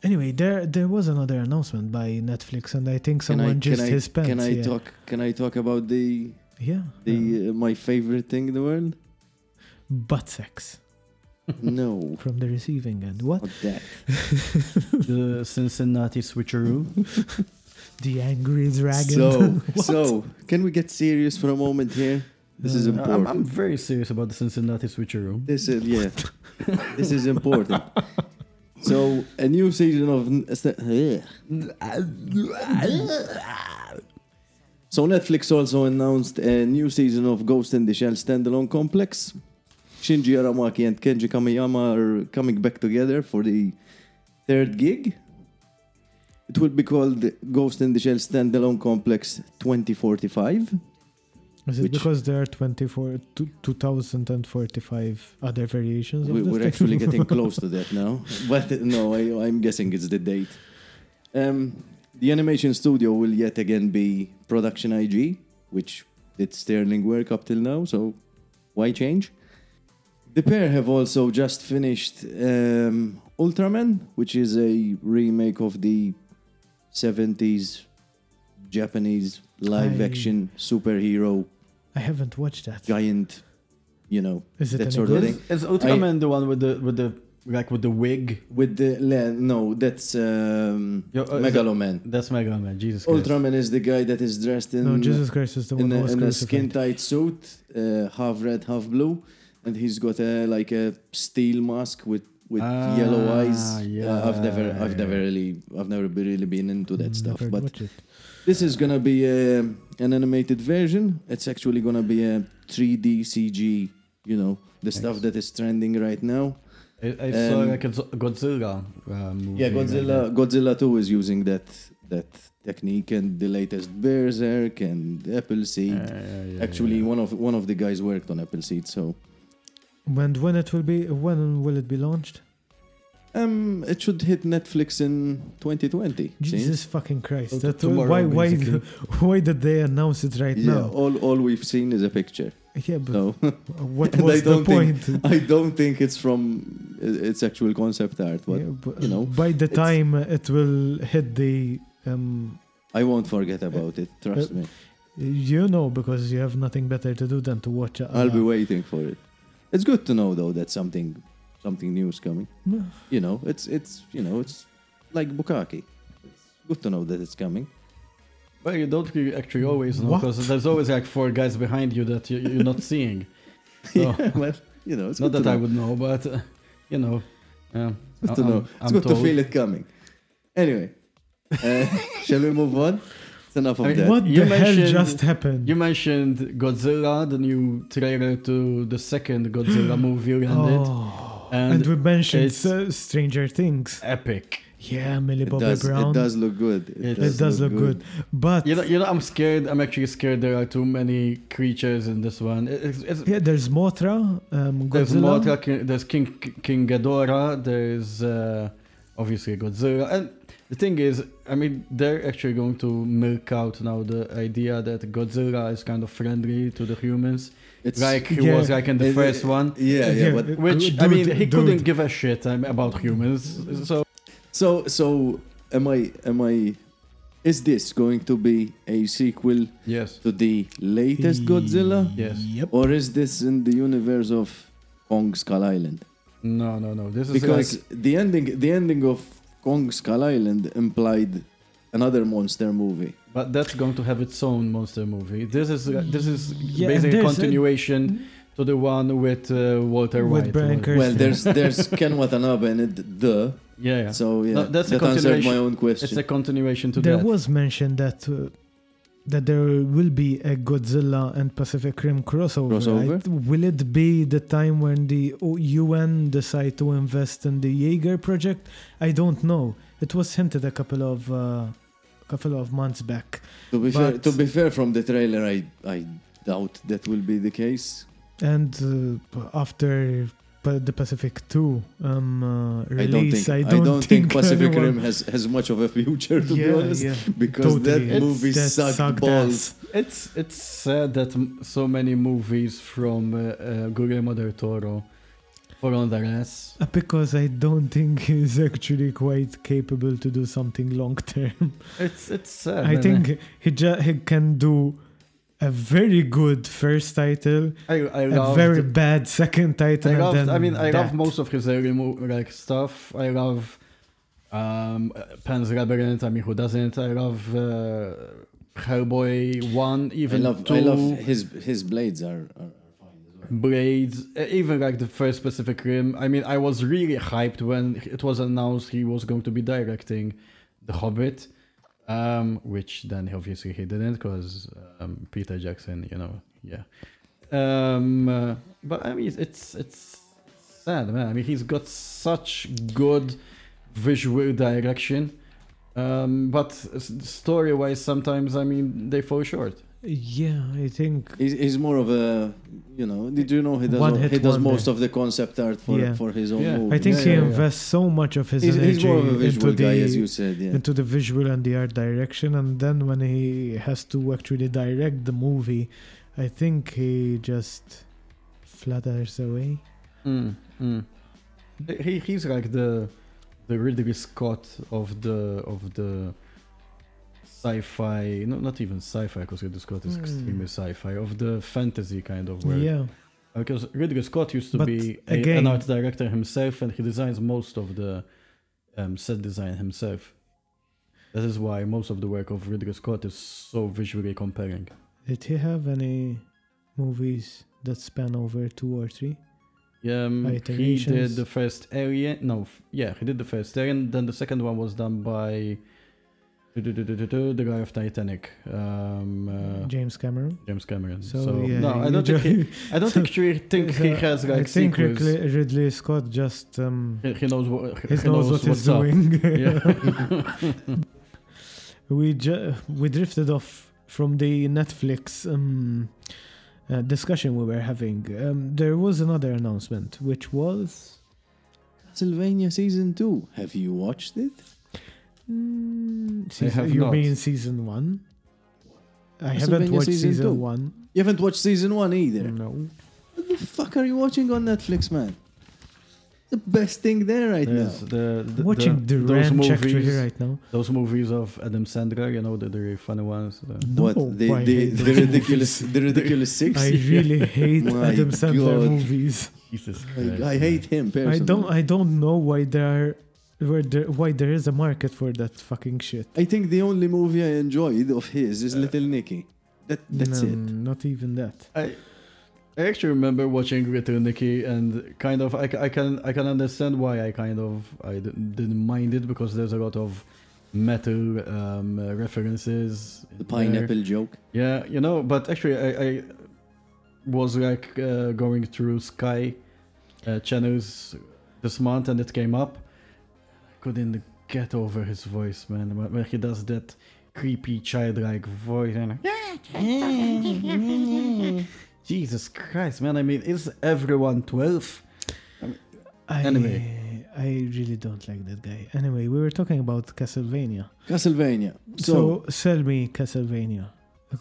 Anyway, there there was another announcement by Netflix, and I think Can I, someone just I, his pants. can I yeah. talk? Can I talk about the Yeah. the uh, my favorite thing in the world? butt sex <laughs> No, from the receiving end. What? that. <laughs> the Cincinnati switcheroo. <laughs> The angry dragon. So, so can we get serious for a moment here? This is Uh, I'm, important. I'm very serious about the Cincinnati switcheroo. This is yeah. <laughs> this is important. So a new season of So Netflix also announced a new season of Ghost in the Shell standalone complex. Shinji Aramaki and Kenji Kamiyama are coming back together for the third gig. It will be called Ghost in the Shell standalone complex 2045. Is it because there are 24, 2045 other variations of We, thing? actually getting <laughs> close to that now. But no, I, I'm guessing it's the date. Um, the animation studio will yet again be Production IG, which did sterling work up till now, so why change? The pair have also just finished um, Ultraman, which is a remake of the 70s Japanese live I- action superhero I haven't watched that. giant, you know, Is it that sort good? of thing. Is Ultraman the one with the with the like with the wig? With the no, that's um, Yo, uh, is Megaloman. That's Mega Man. Jesus Christ. Ultraman is the guy that is dressed in No, Jesus Christ is the one in, who a, was in a skin tight suit, uh, half red, half blue, and he's got a like a steel mask with with Ah, yellow eyes. yeah, Uh, I've never, I've yeah. never really, I've never really been into that Mm, stuff. But watched it. This is gonna be a, an animated version. It's actually gonna be a 3D CG. You know, the stuff that is trending right now. I, I saw Um, like a Godzilla uh, movie. Yeah, Godzilla. that. Godzilla 2 is using that that technique, and the latest Berserk and Appleseed. Yeah, yeah, yeah, Actually, yeah. one of one of the guys worked on Appleseed. So When when it will be when will it be launched? Um, it should hit Netflix in 2020. Jesus fucking Christ! That, tomorrow, why why basically. <laughs> why did they announce it right Yeah, now? all all we've seen is a picture. Yeah, but No, <laughs> what was the don't think- point? <laughs> I don't think it's from it's actual concept art, but Yeah, but you know, by the time it will hit the um, I won't forget about it. Trust Uh, me. you know because you have nothing better to do than to watch. Uh, I'll be waiting for it. It's good to know though that something something new is coming. You know, it's it's you know it's like Bukaki. It's good to know that it's coming. Well, you don't really actually always know because there's always like four guys behind you that you, you're not seeing. <laughs> So, yeah, well, you know, it's not that to I would know, but uh, you know, um, Good to I'm- know. It's I'm good to feel it coming. Anyway, uh, <laughs> shall we move on? It's enough of I mean, that. What You the hell just happened? You mentioned Godzilla, the new trailer to the second Godzilla movie landed. Oh, and and, we mentioned it's- uh, Stranger Things. Epic. Yeah, Millie It Bobby does, Brown. it does look good. It, It It does look good. But You know, you know, I'm scared. I'm actually scared. There are too many creatures in this one. It's, it's, yeah, there's Mothra, um, there's Mothra, King- there's King King Ghidorah. There's uh, obviously Godzilla, and the thing is, I mean, they're actually going to milk out now the idea that Godzilla is kind of friendly to the humans, It's like he Yeah. was like in the It- first it- one. Yeah, yeah, Yeah, but it- Which Dude, I mean, he dude. couldn't give a shit um, about humans. So so so am I am I is this going to be a sequel yes, to the latest Godzilla? Yes. Yep. Or is this in the universe of Kong Skull Island? no, no, no. This is Because like the ending the ending of Kong Skull Island implied another monster movie. But that's going to have its own monster movie. This is this is Yeah, basically a there's a- continuation to the one with uh, Walter With White. Brian or- Kirsten. Well, there's there's Ken Watanabe in it, the Yeah, yeah. so yeah, No, that's a that answered my continuation. own it's question. a continuation to there that. There was mentioned that uh, that there will be a Godzilla and Pacific Rim crossover. Crossover? right? Will it be the time when the UN decide to invest in the Jaeger project? I don't know. It was hinted a couple of uh, couple of months back. to be fair, to be fair, from the trailer, I I doubt that will be the case. And uh, after the Pacific 2 um, uh, I don't release, think I don't, think, Pacific anyone- Rim has has much of a future to be honest, yeah. because Totally. that It's- movie that sucked, sucked balls. ass. It's it's sad that m- so many movies from uh, uh, Guillermo del Toro were on their ass. Uh, Because I don't think he's actually quite capable to do something long term. It's it's sad. I man. think he ju- he can do a very good first title, I I a loved, very bad second title. I and loved, then I mean, I love most of his early mo- like stuff. I love um, Pan's Labyrinth. I mean, who doesn't? I love uh, Hellboy one, I love two. I love his his blades are, are, are fine as well. Blades, even like the first Pacific Rim. I mean, I was really hyped when it was announced he was going to be directing The Hobbit, um, which then obviously he didn't because um, Peter Jackson, you know, yeah. Um, uh, but I mean, it's it's sad, man. I mean, he's got such good visual direction, um, but story wise, sometimes I mean they fall short. Yeah, I think He's, he's more of a you know. Did you know he does One all, hit he does wonder. most of the concept art for Yeah. for his own Yeah. movies. I think Yeah, he yeah, yeah. invests so much of his he's, energy he's more of a into the guy, as you said. Yeah. into the visual and the art direction, and then when he has to actually direct the movie, I think he just flutters away. Mm, mm. He he's like the the Ridley Scott of the of the sci-fi. No, not even sci-fi because Ridley Scott is Hmm. extremely sci-fi of the fantasy kind of world. Yeah, Because Ridley Scott used to But be a, again- an art director himself, and he designs most of the um, set design himself. That is why most of the work of Ridley Scott is so visually compelling. did he have any movies that span over two or three? Um, he did the first Alien. No, yeah, he did the first Alien. Then the second one was done by the guy of Titanic, um, uh, James Cameron. James Cameron. So, So, yeah, no, I don't think he, I don't actually think <laughs> he So, has like I think. Ridley, Scott just um, He, he knows what he knows what he's up. doing. <laughs> Yeah. <laughs> we ju- we drifted off from the Netflix um, uh, discussion we were having. Um, there was another announcement, which was Castlevania season two. Have you watched it? Mm, season, have you not. mean season one? I haven't watched season season, one. You haven't watched season one either. No, What the fuck are you watching on Netflix, man? The best thing there right There's now. the, the watching the, those ranch actually movies, right now. those movies of Adam Sandler, you know, the, the really funny ones. uh, No, what the I the, the ridiculous the ridiculous six? <laughs> I really hate Adam Sandler God. movies. Jesus I, Christ, I hate him personally. I don't I don't know why there are where there, why there is a market for that fucking shit. I think the only movie I enjoyed of his is Little Nicky. That that's No, it. Not even that. I I actually remember watching Little Nicky and kind of I, I can I can understand why I kind of I didn't mind it because there's a lot of metal um, uh, references. The there. pineapple joke. Yeah, you know, but actually, I, I was like uh, going through Sky uh, channels this month, and it came up. I couldn't get over his voice, man. When when he does that creepy childlike voice, and <laughs> Jesus Christ, man! I mean, is everyone twelve? I, Anyway. I really don't like that guy. Anyway, we were talking about Castlevania. Castlevania. So, So, sell me Castlevania.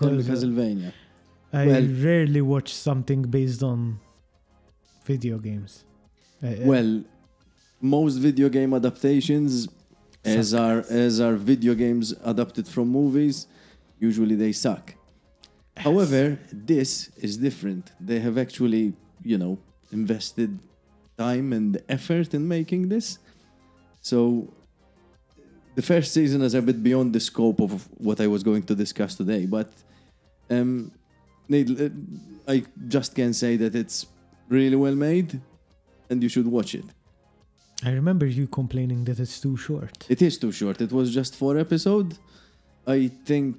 tell me uh, Castlevania. I well- rarely watch something based on video games. Uh, uh, Well, most video game adaptations, as Suck. are as are video games adapted from movies, usually they suck. However, this is different. They have actually, you know, invested time and effort in making this. So the first season is a bit beyond the scope of what I was going to discuss today, but um, uh, I just can say that it's really well made, and you should watch it. I remember you complaining that it's too short. It is too short. It was just four episodes. I think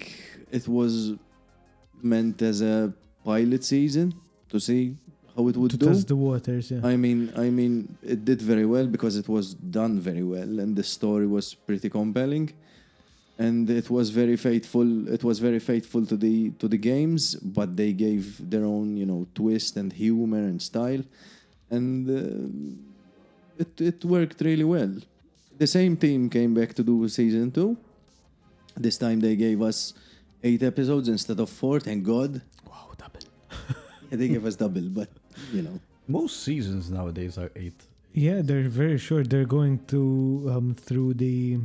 it was meant as a pilot season to see how it would to do. test the waters, yeah. I mean, I mean, it did very well because it was done very well, and the story was pretty compelling, and it was very faithful. It was very faithful to the to the games, but they gave their own, you know, twist and humor and style, and uh, it it worked really well. The same team came back to do season two. This time they gave us eight episodes instead of four. Thank God. wow, double. Yeah, <laughs> they gave us double, but you know. Most seasons nowadays are eight. Yeah, they're very short. They're going to um, through the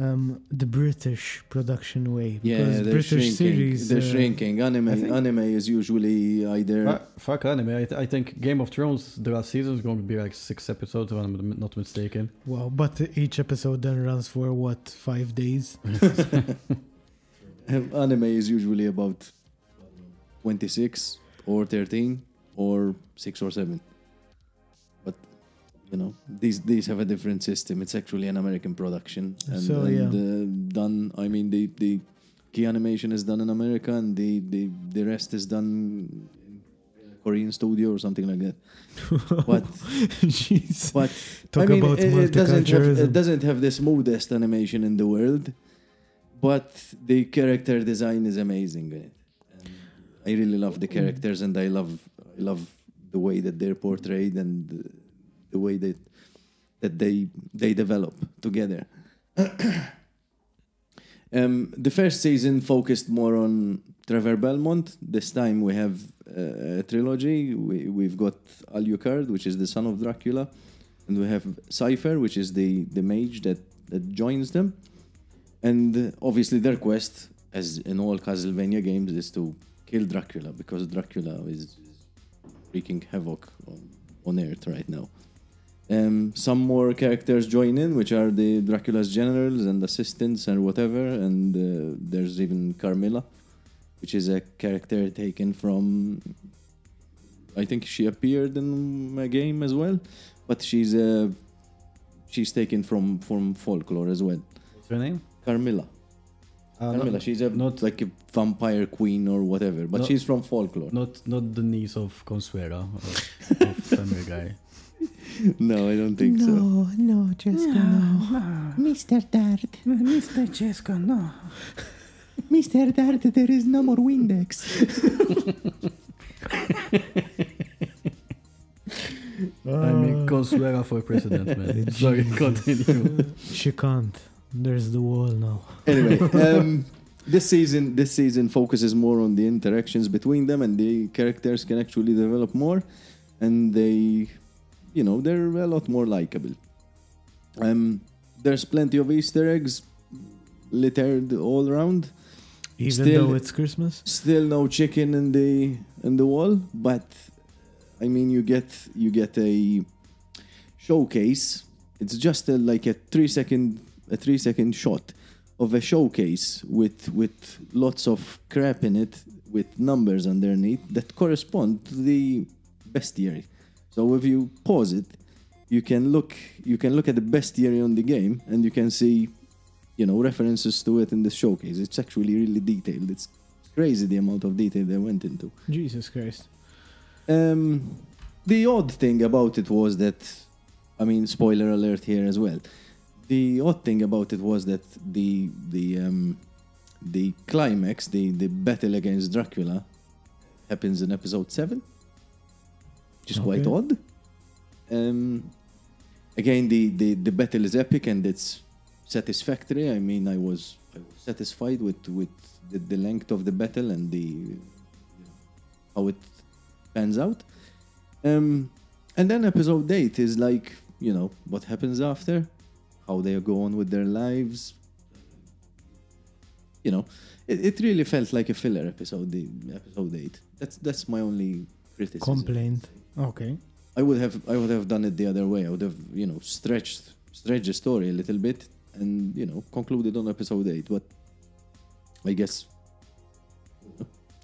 um, the British production way Yeah, because they're British shrinking. series. they're uh, shrinking. Anime, think- anime is usually either. Fu- fuck anime. I, th- I think Game of Thrones, the last season is going to be like six episodes, if I'm not mistaken. Wow, but each episode then runs for what five days? <laughs> <laughs> anime is usually about twenty six or thirteen or six or seven. You know, these these have a different system. It's actually an American production, and, So, and, yeah. uh, done. I mean, the the key animation is done in America, and the the the rest is done Korean studio or something like that. <laughs> But Jeez. But Talk I mean, about it, it doesn't have it doesn't have the smoothest animation in the world, but the character design is amazing in it. And I really love the characters, and I love I love the way that they're portrayed and the, way that that they they develop together. <coughs> um, the first season focused more on Trevor Belmont. This time we have uh, a trilogy. We, we've got Alucard, which is the son of Dracula, and we have Sypha, which is the, the mage that, that joins them. And uh, obviously, their quest, as in all Castlevania games, is to kill Dracula because Dracula is wreaking havoc on, on Earth right now. Um, some more characters join in, which are the Dracula's generals and assistants and whatever. And uh, there's even Carmilla, which is a character taken from. I think she appeared in a game as well, but she's uh, she's taken from from folklore as well. What's her name? Carmilla. Uh, Carmilla. not, she's a not- like a vampire queen or whatever, but No. she's from folklore. not not the niece of Consuela, of, of <laughs> Family Guy. <laughs> no, I don't think so. no, no, Jessica, no. Mr. Dart. Mr. Jessica, no. <laughs> Mr. Dart, there is no more Windex. I mean, Consuela for president, man. <laughs> Sorry, continue. She can't. There's the wall now. anyway, um, this season this season focuses more on the interactions between them, and the characters can actually develop more, and they, you know, they're a lot more likable. Um, there's plenty of Easter eggs littered all around. Even Still- though it's Christmas. Still no chicken in the in the wall, but I mean you get you get a showcase. It's just a, like a three second a three second shot of a showcase with with lots of crap in it with numbers underneath that correspond to the bestiary. So if you pause it, you can look you can look at the bestiary on the game and you can see you know, references to it in the showcase. It's actually really detailed. It's crazy the amount of detail they went into. Jesus Christ. Um, the odd thing about it was that, I mean, spoiler alert here as well. The odd thing about it was that the the um, the climax, the the battle against Dracula, happens in episode seven, which is quite odd. Um, again, the, the the battle is epic and it's satisfactory. I mean, I was I was satisfied with with the, the length of the battle and the you know, how it pans out. Um, and then episode eight is like you know what happens after, how they go on with their lives. You know, it, it really felt like a filler episode. The episode eight. That's that's my only criticism. Complaint. Okay. I would have I would have done it the other way. I would have you know stretched stretched the story a little bit and you know concluded on episode eight. But I guess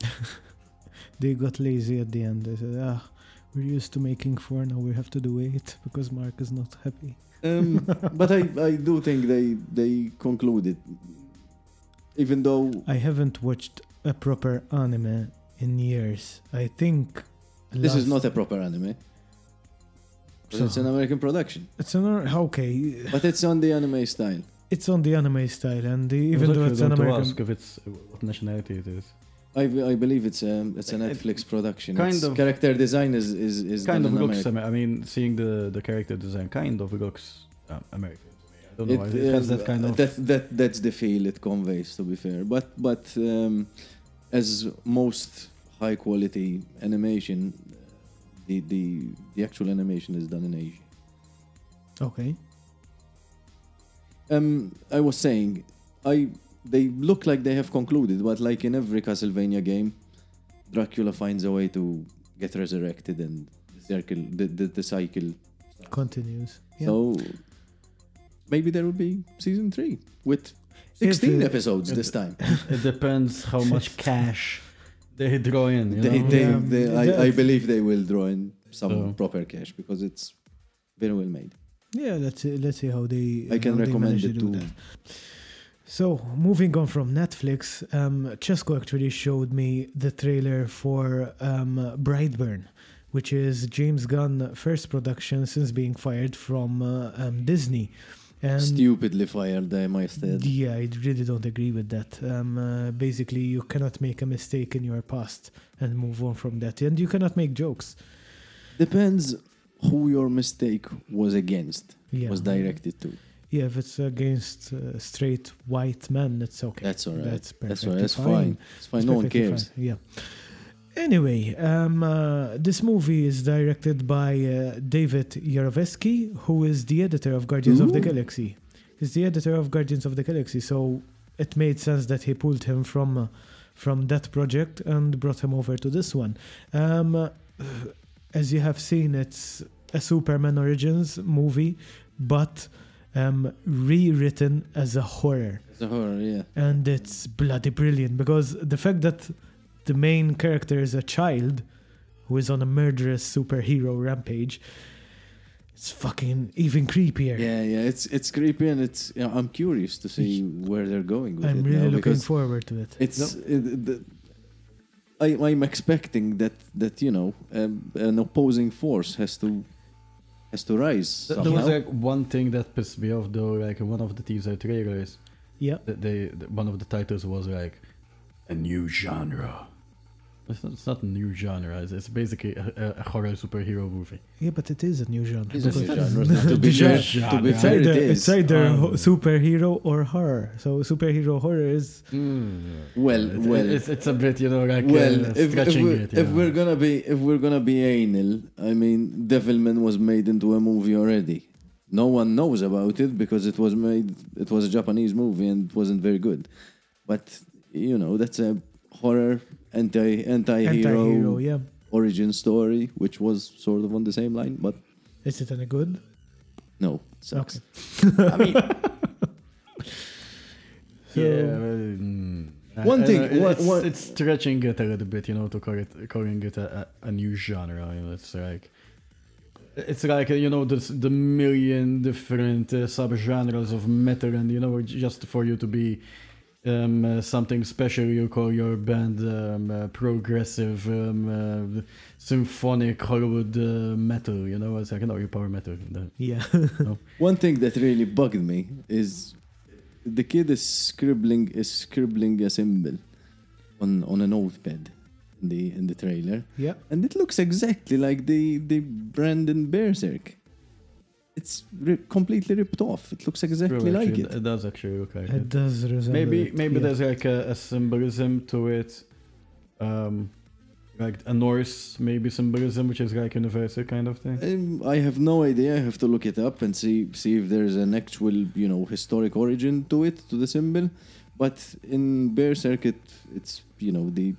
<laughs> They got lazy at the end. They said, ah, we're used to making four, now we have to do eight <laughs> because Mark is not happy. Um, <laughs> but I, I do think they they concluded, even though I haven't watched a proper anime in years. I think. This is not a proper anime. But it's an American production, It's an okay. but it's on the anime style. It's on the anime style, and the, even though it's an American, ask if it's what nationality it is. I, I believe it's a it's a It- Netflix production. kind Its of- character design is is, is kind done of in looks. America. I mean, seeing the the character design kind of looks um, American. I don't know. It, It, has uh, that kind of. that that that's the feel it conveys. To be fair, but but um, as most high quality animation, the the the actual animation is done in Asia. okay, Um, I was saying, I they look like they have concluded, but like in every Castlevania game, Dracula finds a way to get resurrected and the circle the the, the cycle. continues. Yeah. So maybe there will be season three with sixteen uh, episodes it- this time. <laughs> it depends how much <laughs> cash they draw in. You they, know? they, Yeah, they, I, I believe they will draw in some So- proper cash because it's very well made. Yeah, let's see, let's see how they. I can recommend it do too. that. So moving on from Netflix, um, Chesco actually showed me the trailer for um, Brightburn, which is James Gunn's first production since being fired from uh, um, Disney. And Stupidly fired, I must add. yeah, I really don't agree with that. Um, uh, basically, you cannot make a mistake in your past and move on from that, and you cannot make jokes. Depends who your mistake was against, Yeah, was directed to. Yeah, if it's against uh, straight white men, it's okay. That's all right. That's That's, all right. That's fine. fine. It's fine. It's no one cares. fine, Yeah. Anyway, um, uh, this movie is directed by uh, David Yarovesky, who is the editor of Guardians of the Galaxy. He's the editor of Guardians of the Galaxy, so it made sense that he pulled him from uh, from that project and brought him over to this one. Um, uh, as you have seen, it's a Superman Origins movie, but um, rewritten as a horror It's a horror, yeah. and it's bloody brilliant because the fact that the main character is a child who is on a murderous superhero rampage it's fucking even creepier Yeah, yeah. It's it's creepy and it's. You know, I'm curious to see where they're going with i'm it really now looking forward to it it's. It, the, I, I'm expecting that that you know um, an opposing force has to has to rise. Th- There was like one thing that pissed me off though, like one of the teaser trailers. yeah That they, one of the titles was like a new genre. It's not, it's not a new genre. It's, it's basically a, a, a horror superhero movie. yeah but it is a new genre It's a new because- genre. <laughs> to be The genre. to be it's fair, either, it it's either Um, superhero or horror so superhero horror is Well, It- well, it's, it's a bit, you know, like well, uh, if, if, stretching we're, it. you if we're gonna be if we're gonna be anal, I mean, Devilman was made into a movie already. No one knows about it because it was made. It was a Japanese movie and it wasn't very good. But you know, that's a horror anti anti-hero, anti-hero yeah origin story, which was sort of on the same line. But is it any good no, it sucks. Okay. <laughs> I mean, <laughs> So- yeah. well, mm, One I thing- don't it's, one- it's stretching it a little bit, you know, to call it calling it a, a, a new genre. You know, it's like It's like you know the the million different uh, subgenres of metal, and you know just for you to be um, uh, something special, you call your band um, uh, progressive, um, uh, symphonic Hollywood uh, metal. You know, it's like no, you power metal. Yeah. <laughs> One thing that really bugged me is the kid is scribbling is scribbling a symbol on on a notepad in the in the trailer, yeah. and it looks exactly like the the brand in Berserk. It's ri- completely ripped off. It looks exactly True, like actually, it. it does actually look like It it. does resemble Maybe it, maybe yeah. there's like a, a symbolism to it, um, like a Norse maybe symbolism, which is like universal kind of thing. Um, I have no idea. I have to look it up and see see if there's an actual, you know, historic origin to it, to the symbol. But in Berserk, it, it's you know the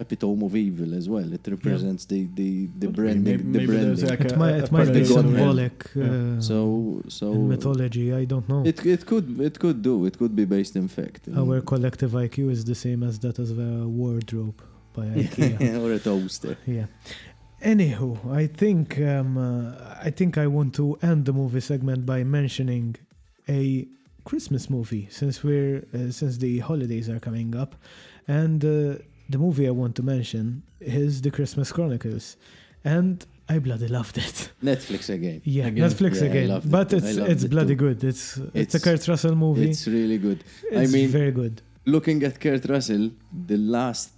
epitome of evil as well. It represents the the the Could branding, Maybe- the maybe there's branding. like It a- might, it might be the god symbolic Yeah. uh, so so in mythology. I don't know. it it could it could do. It could be based in fact. Our collective IQ is the same as that of a wardrobe by <laughs> IKEA. or a toaster. yeah. Anywho, I think um, uh, I think I want to end the movie segment by mentioning a Christmas movie since we're uh, since the holidays are coming up, and uh, the movie I want to mention is The Christmas Chronicles, and I bloody loved it. Netflix again. Yeah, Again. Netflix Yeah, again, loved it. but I it's loved it's it bloody too. good. It's, it's a Kurt Russell movie. It's really good. It's mean- very good. Looking at Kurt Russell, the last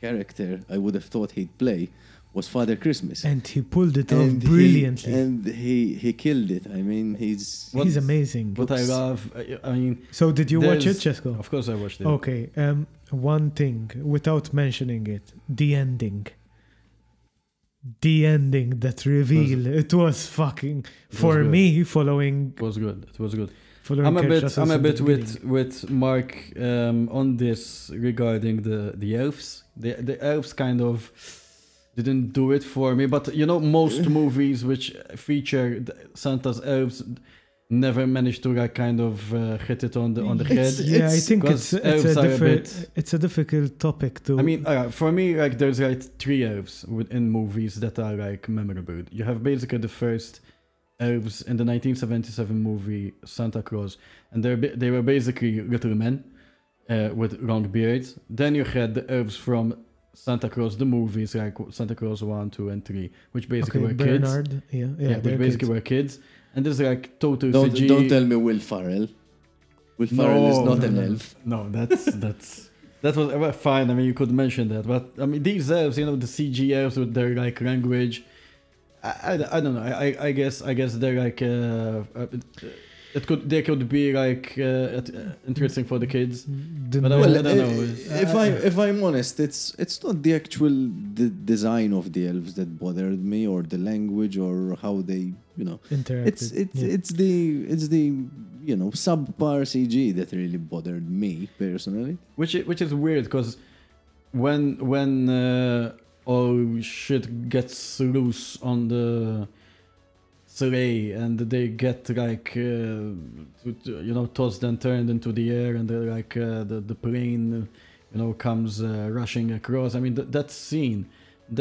character I would have thought he'd play was Father Christmas. And he pulled it off And he- brilliantly. and he he killed it. I mean, he's What- He's amazing. What I love, I I mean, So did you watch it, There's- Chesko? of course I watched it. Okay. Um, one thing without mentioning it, the ending. The ending, that reveal, it was fucking was for good. me following. It was good. It was good. following I'm a bit, I'm a bit with beginning. with Mark um, on this regarding the the elves. The the elves kind of didn't do it for me, but you know most <laughs> movies which feature Santa's elves never managed to like kind of uh, hit it on the on the head. It's- Yeah, I think it's it's a are a different bit- it's a difficult topic to. I mean, uh, for me, like there's like three elves within movies that are like memorable. You have basically the first elves in the 1977 movie Santa Claus, and they're they were basically little men uh, with long beards. Then you had the elves from Santa Claus the movies, like Santa Claus one, two, and three, which basically okay, were kids. Bernard. Yeah, yeah, Yeah, they're which basically kids. were kids. And there's like total don't CG. don't tell me Will Ferrell. Will Ferrell is not no, an no. elf. No, that's <laughs> that's that was well, fine. I mean, you could mention that, but I mean, these elves, you know, the CG elves with their like language. I, I, I don't know. I, I- I guess I guess they're like uh, uh, it could they could be like uh, uh, interesting for the kids. The But I- Well, I don't uh, know. if I if I'm honest, it's it's not the actual the design of the elves that bothered me, or the language, or how they you know. interacted. It's it's yeah. it's the it's the you know subpar CG that really bothered me personally. which which is weird because when when uh, all shit gets loose on the sleigh and they get like uh, to, to, you know tossed and turned into the air and they're like uh, the the plane uh, you know comes uh, rushing across i mean th- that scene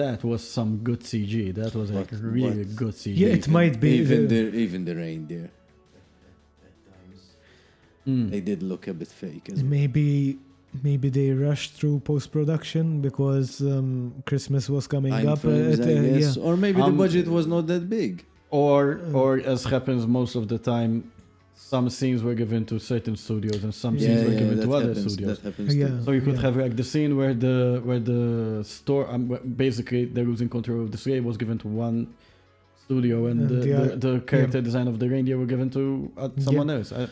that was some good cg that was like But really what- good cg Yeah, it might be even the- the even the reindeer. Mm. They did look a bit fake as well. maybe maybe they rushed through post production because um, Christmas was coming Time up. uh, frames, at, uh, yeah. Or maybe Um, the budget was not that big. Or Uh, or as happens most of the time some scenes were given to certain studios and some Yeah, scenes were yeah, given that to other happens, studios. That happens Yeah. so you could Yeah. have like the scene where the where the store um, basically they're losing control of the slave was given to one studio and And the, the the, the character design of the reindeer were given to uh, someone else uh,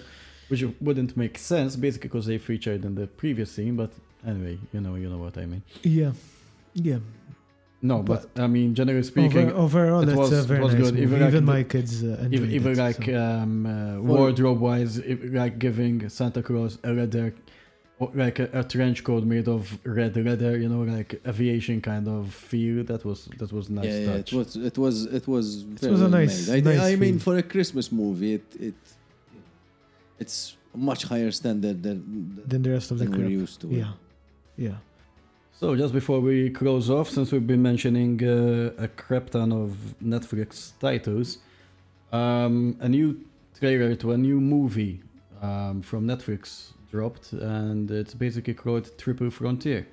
which wouldn't make sense basically because they featured in the previous scene but anyway you know you know what i mean. Yeah, yeah. No but, i mean generally speaking Over, overall, it it's was- a it was nice good. movie. Even Even, like the- my kids uh, even, even it, like so. um, uh, wardrobe wise, like giving Santa Claus a leather, like a, a trench coat made of red leather, you know, like aviation kind of feel. That was that was nice yeah, yeah, it was it was it was very was a well nice- made. I, nice I mean, for a Christmas movie, it it it's much higher standard than than the rest of the than we're used to. Yeah, yeah. So just before we close off, since we've been mentioning uh, a crap ton of Netflix titles, um, a new trailer to a new movie um, from Netflix dropped, and it's basically called Triple Frontier,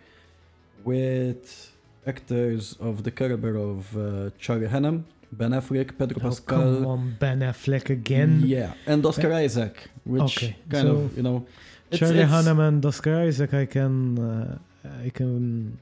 with actors of the caliber of uh, Charlie Hunnam, Ben Affleck, Pedro Oh, come on, Ben Affleck again. yeah, and Oscar Isaac, which Okay, kind so of you know, it's- Charlie it's- Hunnam and Oscar Isaac, I can, uh, I can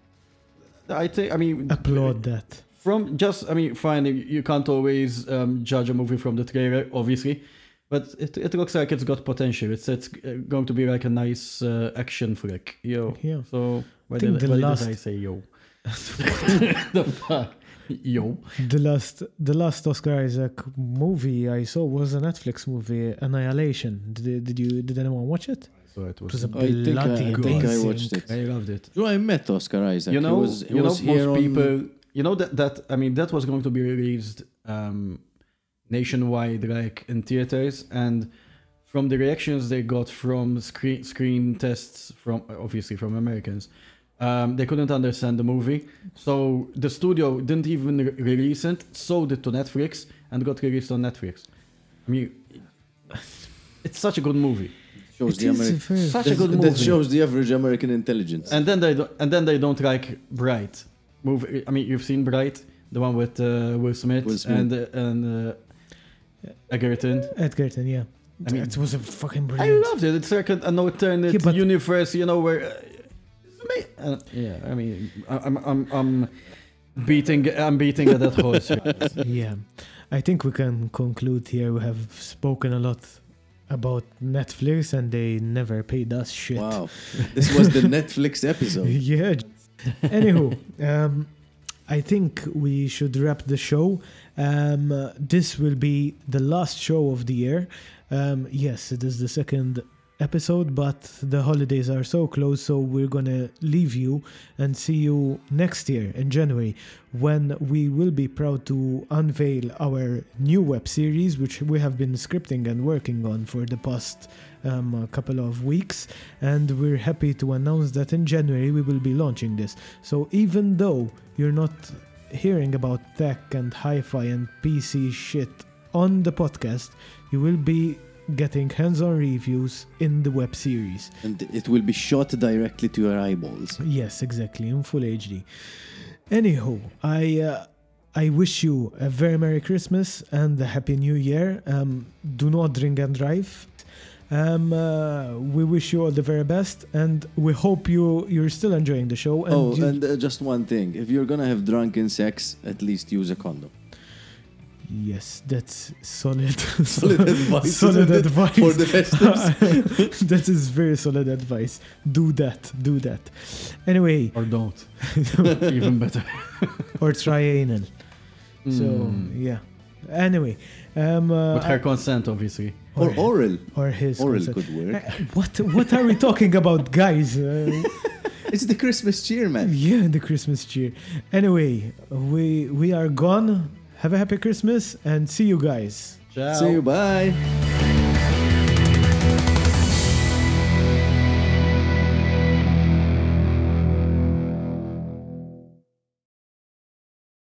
I think I mean applaud that. from just I mean fine you- can't always um, judge a movie from the trailer obviously but it, it looks like it's got potential it's it's uh, going to be like a nice uh, action flick yo Yeah. so why, did, the why last- did I say yo <laughs> <laughs> the fuck yo The last, the last Oscar Isaac movie I saw was a Netflix movie, Annihilation. Did, did you? Did anyone watch it? So it It was was a I think I, bloody I think I watched it. I loved it. You know, I met Oscar Isaac. you know he was, he you know here most on- people you know that that I mean that was going to be released um nationwide like in theaters and from the reactions they got from screen screen tests from obviously from Americans um, they couldn't understand the movie. So the studio didn't even re- release it sold it to Netflix and got released on Netflix. I mean it's such a good movie shows It the is Ameri- very- such a that, good that shows the average American intelligence. and then they don't, and then they don't like Bright movie. I mean, you've seen Bright, the one with uh, Will Smith, Will Smith. and uh, and uh, Egerton. Edgerton, yeah. I mean- it was a fucking brilliant. I loved it. It's like an, an alternate Yeah, universe, you know, where. Uh, it's uh, yeah, I mean, I- I'm I'm I'm beating I'm beating at that horse. <laughs> yeah, I think we can conclude here. We have spoken a lot about Netflix, and they never paid us shit. Wow, <laughs> this was the Netflix episode. <laughs> yeah. Anywho, um, I think we should wrap the show. Um, uh, this will be the last show of the year. Um, yes, it is the second episode, but the holidays are so close, so we're gonna leave you and see you next year in January when we will be proud to unveil our new web series, which we have been scripting and working on for the past um, couple of weeks. And we're happy to announce that in January we will be launching this. So even though you're not hearing about tech and hi fi and PC shit on the podcast, you will be getting hands on reviews in the web series. And it will be shot directly to your eyeballs. Yes, exactly, in full HD. Anyhow, I uh, I wish you a very Merry Christmas and a Happy New Year. Um, do not drink and drive. Um, uh, we wish you all the very best, and we hope you you're still enjoying the show. And oh, you- and uh, just one thing: if you're gonna have drunken sex, at least use a condom. Yes, that's solid, <laughs> Solid <laughs> advice, solid advice For the festives. <laughs> that is very solid advice. Do that, do that. Anyway, or don't. Even better. or try anal. So Mm. yeah. Anyway, um, uh, With her consent, obviously. Or oral. or his Oral consent. could work. Uh, what what are we talking about, guys? Uh, It's the Christmas cheer, man. yeah, the Christmas cheer. Anyway, we we are gone. Have a happy Christmas and see you guys. Ciao. See you. Bye.